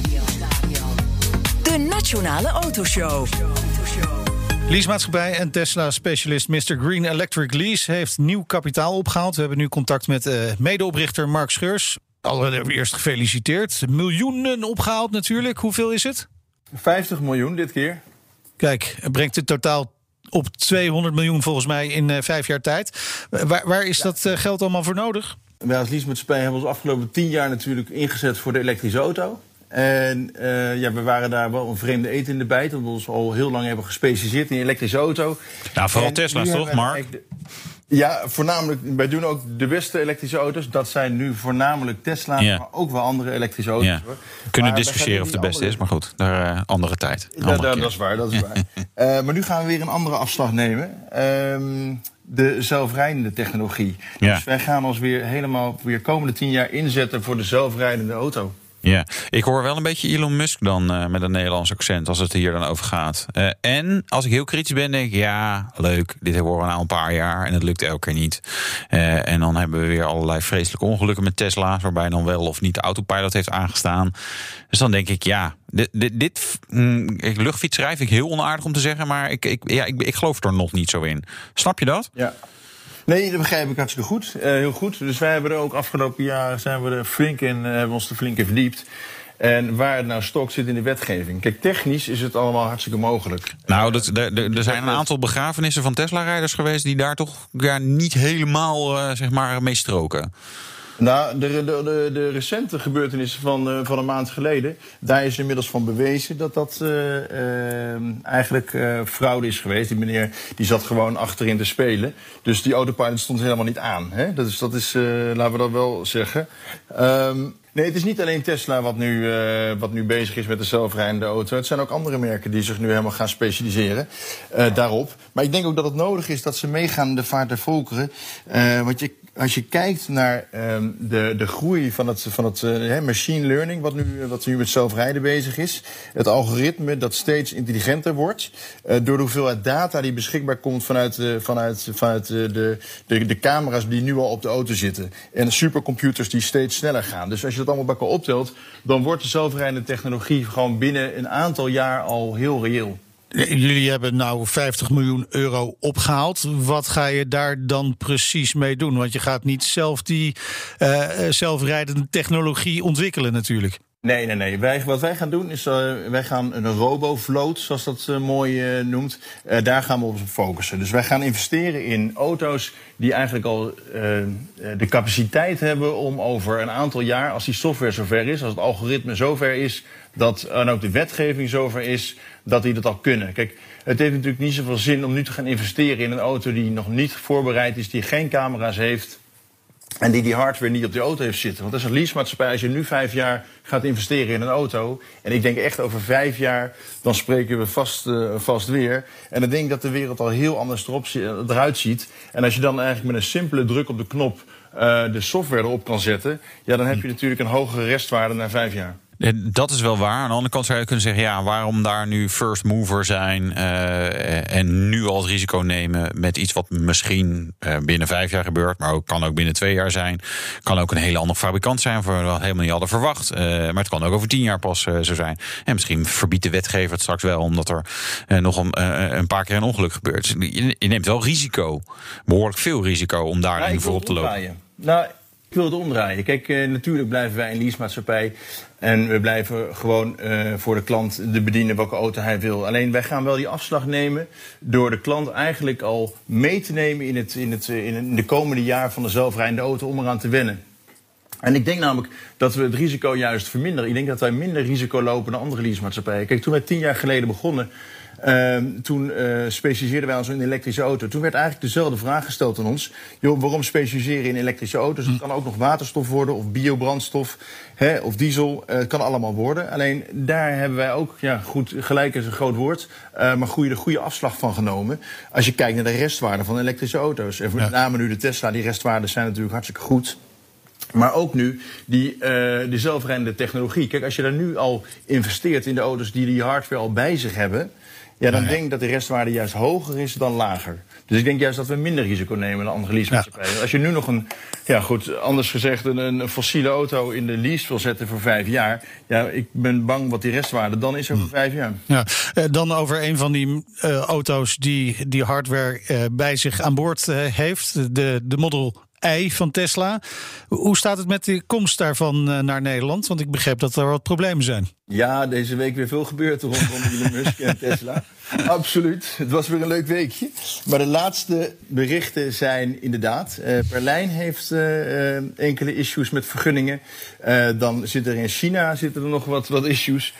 De Nationale Autoshow. Leasemaatschappij en Tesla-specialist Mr. Green Electric Lease heeft nieuw kapitaal opgehaald. We hebben nu contact met eh, medeoprichter Mark Scheurs. Allereerst gefeliciteerd. Miljoenen opgehaald natuurlijk. Hoeveel is het? 50 miljoen dit keer. Kijk, het brengt het totaal op 200 miljoen volgens mij in vijf jaar tijd. Waar, waar is dat geld allemaal voor nodig? Wij als leasemaatschappij hebben ons afgelopen tien jaar natuurlijk ingezet voor de elektrische auto. En uh, ja, we waren daar wel een vreemde eten in de bijt. Omdat we ons al heel lang hebben gespecialiseerd in elektrische auto. Nou, vooral Tesla's toch, Mark? Ja, voornamelijk. Wij doen ook de beste elektrische auto's. Dat zijn nu voornamelijk Tesla's, maar ook wel andere elektrische auto's. Ja. We kunnen discussiëren of de beste is, maar goed, daar, uh, andere tijd. Andere ja, dat is waar, dat is waar. uh, maar nu gaan we weer een andere afslag nemen. Uh, de zelfrijdende technologie. Dus wij gaan ons weer helemaal weer komende tien jaar inzetten voor de zelfrijdende auto. Ja, ik hoor wel een beetje Elon Musk dan uh, met een Nederlands accent als het hier dan over gaat. Uh, en als ik heel kritisch ben, denk ik, ja, leuk, dit horen we al een paar jaar en het lukt elke keer niet. Uh, en dan hebben we weer allerlei vreselijke ongelukken met Tesla's, waarbij dan wel of niet de autopilot heeft aangestaan. Dus dan denk ik, ja, dit, dit, dit mm, luchtfietsrij vind ik heel onaardig om te zeggen, maar ik, ik, ja, ik, ik geloof er nog niet zo in. Snap je dat? Ja. Nee, dat begrijp ik hartstikke goed. Uh, heel goed. Dus wij hebben er ook afgelopen jaar zijn we er flink in, uh, hebben ons er flink in verdiept. En waar het nou stok zit in de wetgeving. Kijk, technisch is het allemaal hartstikke mogelijk. Nou, dat, er, er zijn een aantal begrafenissen van Tesla-rijders geweest die daar toch ja, niet helemaal uh, zeg maar, mee stroken. Nou, de, de, de, de, recente gebeurtenissen van, uh, van een maand geleden, daar is inmiddels van bewezen dat dat uh, uh, eigenlijk fraude is geweest. Die meneer die zat gewoon achterin te spelen. Dus die autopilot stond helemaal niet aan. Hè? Dat is, dat is laten we dat wel zeggen. Um, Nee, het is niet alleen Tesla wat nu, wat nu bezig is met de zelfrijdende auto. Het zijn ook andere merken die zich nu helemaal gaan specialiseren daarop. Maar ik denk ook dat het nodig is dat ze meegaan de vaart der volkeren. Want je, als je kijkt naar ehm, de, de groei van het, van het machine learning, wat nu, wat nu met zelfrijden bezig is. Het algoritme dat steeds intelligenter wordt. door de hoeveelheid data die beschikbaar komt vanuit, vanuit, vanuit de, de, de camera's die nu al op de auto zitten. En de supercomputers die steeds sneller gaan. Dus als je dat allemaal bij elkaar optelt, dan wordt de zelfrijdende technologie gewoon binnen een aantal jaar al heel reëel. Jullie hebben nou 50 miljoen euro opgehaald. Wat ga je daar dan precies mee doen? Want je gaat niet zelf die uh, zelfrijdende technologie ontwikkelen natuurlijk. Nee, nee, nee. Wij, wat wij gaan doen is, uh, wij gaan een robovloot, zoals dat mooi noemt, daar gaan we op focussen. Dus wij gaan investeren in auto's die eigenlijk al de capaciteit hebben om over een aantal jaar, als die software zover is, als het algoritme zover is, dat en ook de wetgeving zover is, dat die dat al kunnen. Kijk, het heeft natuurlijk niet zoveel zin om nu te gaan investeren in een auto die nog niet voorbereid is, die geen camera's heeft en die die hardware niet op de auto heeft zitten. Want dat is een leasemaatschappij. Als je nu vijf jaar gaat investeren in een auto. En ik denk echt over vijf jaar. dan spreken we vast, uh, vast weer. En dan denk ik dat de wereld al heel anders erop, eruit ziet. En als je dan eigenlijk met een simpele druk op de knop. Uh, de software erop kan zetten. ja, dan heb je natuurlijk een hogere restwaarde na vijf jaar. Dat is wel waar. Aan de andere kant zou je kunnen zeggen: ja, waarom daar nu first mover zijn uh, en nu al het risico nemen met iets wat misschien uh, binnen vijf jaar gebeurt, maar ook, kan ook binnen twee jaar zijn. Kan ook een hele andere fabrikant zijn, voor wat we helemaal niet hadden verwacht. Uh, maar het kan ook over tien jaar pas zo zijn. En misschien verbiedt de wetgever het straks wel, omdat er nog een, een, paar keer een ongeluk gebeurt. Je, je, neemt wel risico, behoorlijk veel risico om daar ja, voor op te lopen. Nou, ik wil het omdraaien. Kijk, natuurlijk blijven wij een leasemaatschappij. En we blijven gewoon uh, voor de klant de bedienen welke auto hij wil. Alleen wij gaan wel die afslag nemen door de klant eigenlijk al mee te nemen in, het, in, het, in de komende jaar van de zelfrijdende auto om eraan te wennen. En ik denk namelijk dat we het risico juist verminderen. Ik denk dat wij minder risico lopen dan andere leasemaatschappijen. Kijk, toen wij tien jaar geleden begonnen, uh, toen uh, specialiseerden wij ons in een elektrische auto. Toen werd eigenlijk dezelfde vraag gesteld aan ons. Joh, waarom specialiseren in elektrische auto's? Het kan ook nog waterstof worden of biobrandstof hè, of diesel. Uh, het kan allemaal worden. Alleen daar hebben wij ook, ja, goed, gelijk is een groot woord, uh, maar goede, de goede afslag van genomen. Als je kijkt naar de restwaarden van elektrische auto's. En met name nu de Tesla, die restwaarden zijn natuurlijk hartstikke goed. Maar ook nu die, uh, de zelfrijdende technologie. Kijk, als je daar nu al investeert in de auto's die die hardware al bij zich hebben. Ja, dan denk ik dat de restwaarde juist hoger is dan lager. Dus ik denk juist dat we minder risico nemen dan andere leasemaatschappijen. Ja. Als je nu nog een, ja goed, anders gezegd, een, een, fossiele auto in de lease wil zetten voor vijf jaar. Ja, ik ben bang wat die restwaarde dan is over hm. vijf jaar. Ja, eh, dan over een van die uh, auto's die die hardware uh, bij zich aan boord heeft. De, de Model ei van Tesla. Hoe staat het met de komst daarvan eh, naar Nederland? Want ik begreep dat er wat problemen zijn. Ja, deze week weer veel gebeurd rondom Elon Musk en Tesla. Absoluut. Het was weer een leuk weekje. Maar de laatste berichten zijn inderdaad. Uh, Berlijn heeft uh, enkele issues met vergunningen. Uh, dan zit er in China zitten er nog wat, wat issues.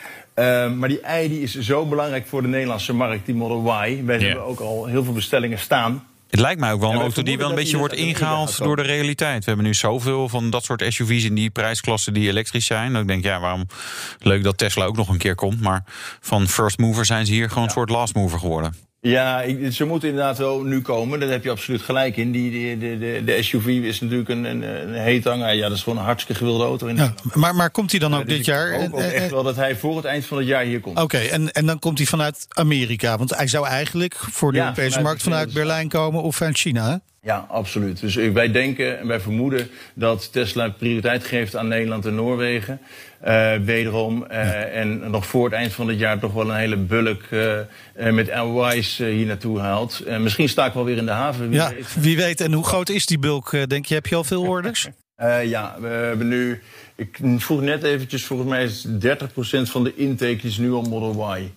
maar die ei die is zo belangrijk voor de Nederlandse markt, die Model Y. Wij yeah. hebben ook al heel veel bestellingen staan. Het lijkt mij ook wel een auto die wel een beetje wordt ingehaald door de realiteit. We hebben nu zoveel van dat soort SUV's in die prijsklassen die elektrisch zijn. Dat ik denk, ja, waarom leuk dat Tesla ook nog een keer komt. Maar van first mover zijn ze hier gewoon een soort last mover geworden. Ja, ik, ze moeten inderdaad wel nu komen. Daar heb je absoluut gelijk in. Die, die, de, de, de SUV is natuurlijk een, een, een. Ja, dat is gewoon een hartstikke gewilde auto. Ja, maar, maar komt hij dan ook dus dit jaar? Ik hoop ook echt wel dat hij voor het eind van het jaar hier komt. Oké, okay, en, en dan komt hij vanuit Amerika. Want hij zou eigenlijk voor de ja, Europese vanuit markt vanuit Berlijn komen of van China? Ja, absoluut. Dus wij denken en wij vermoeden dat Tesla prioriteit geeft aan Nederland en Noorwegen. Uh, wederom. Uh, ja. En nog voor het eind van het jaar toch wel een hele bulk uh, met LY's hier naartoe haalt. misschien sta ik wel weer in de haven. Wie ja, weet. wie weet. En hoe groot is die bulk, denk je? Heb je al veel orders? ja, we hebben nu... Ik vroeg net eventjes, volgens mij is 30% van de intake is nu al Model Y.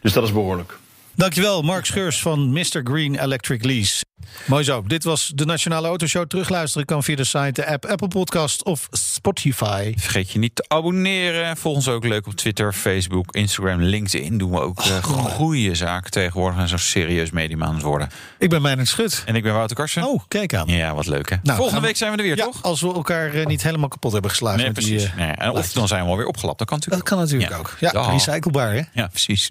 Dus dat is behoorlijk. Dankjewel, Mark Scheurs van Mr. Green Electric Lease. Mooi zo. Dit was de Nationale Autoshow. Terugluisteren kan via de site, de app, Apple Podcast of Spotify. Vergeet je niet te abonneren. Volg ons ook leuk op Twitter, Facebook, Instagram, LinkedIn. Doen we ook uh, goede zaken tegenwoordig. En zo serieus medium aan het worden. Ik ben Meijnerd Schut. En ik ben Wouter Karsen. Oh, kijk aan. Ja, wat leuk hè. Nou, Volgende week zijn we er weer, ja, toch? Als we elkaar uh, niet helemaal kapot hebben geslagen. Nee, precies. Die, uh, nee. En of dan zijn we alweer opgelapt. Dat kan natuurlijk Dat kan natuurlijk ja. ook. Ja. recyclebaar hè. Ja, precies.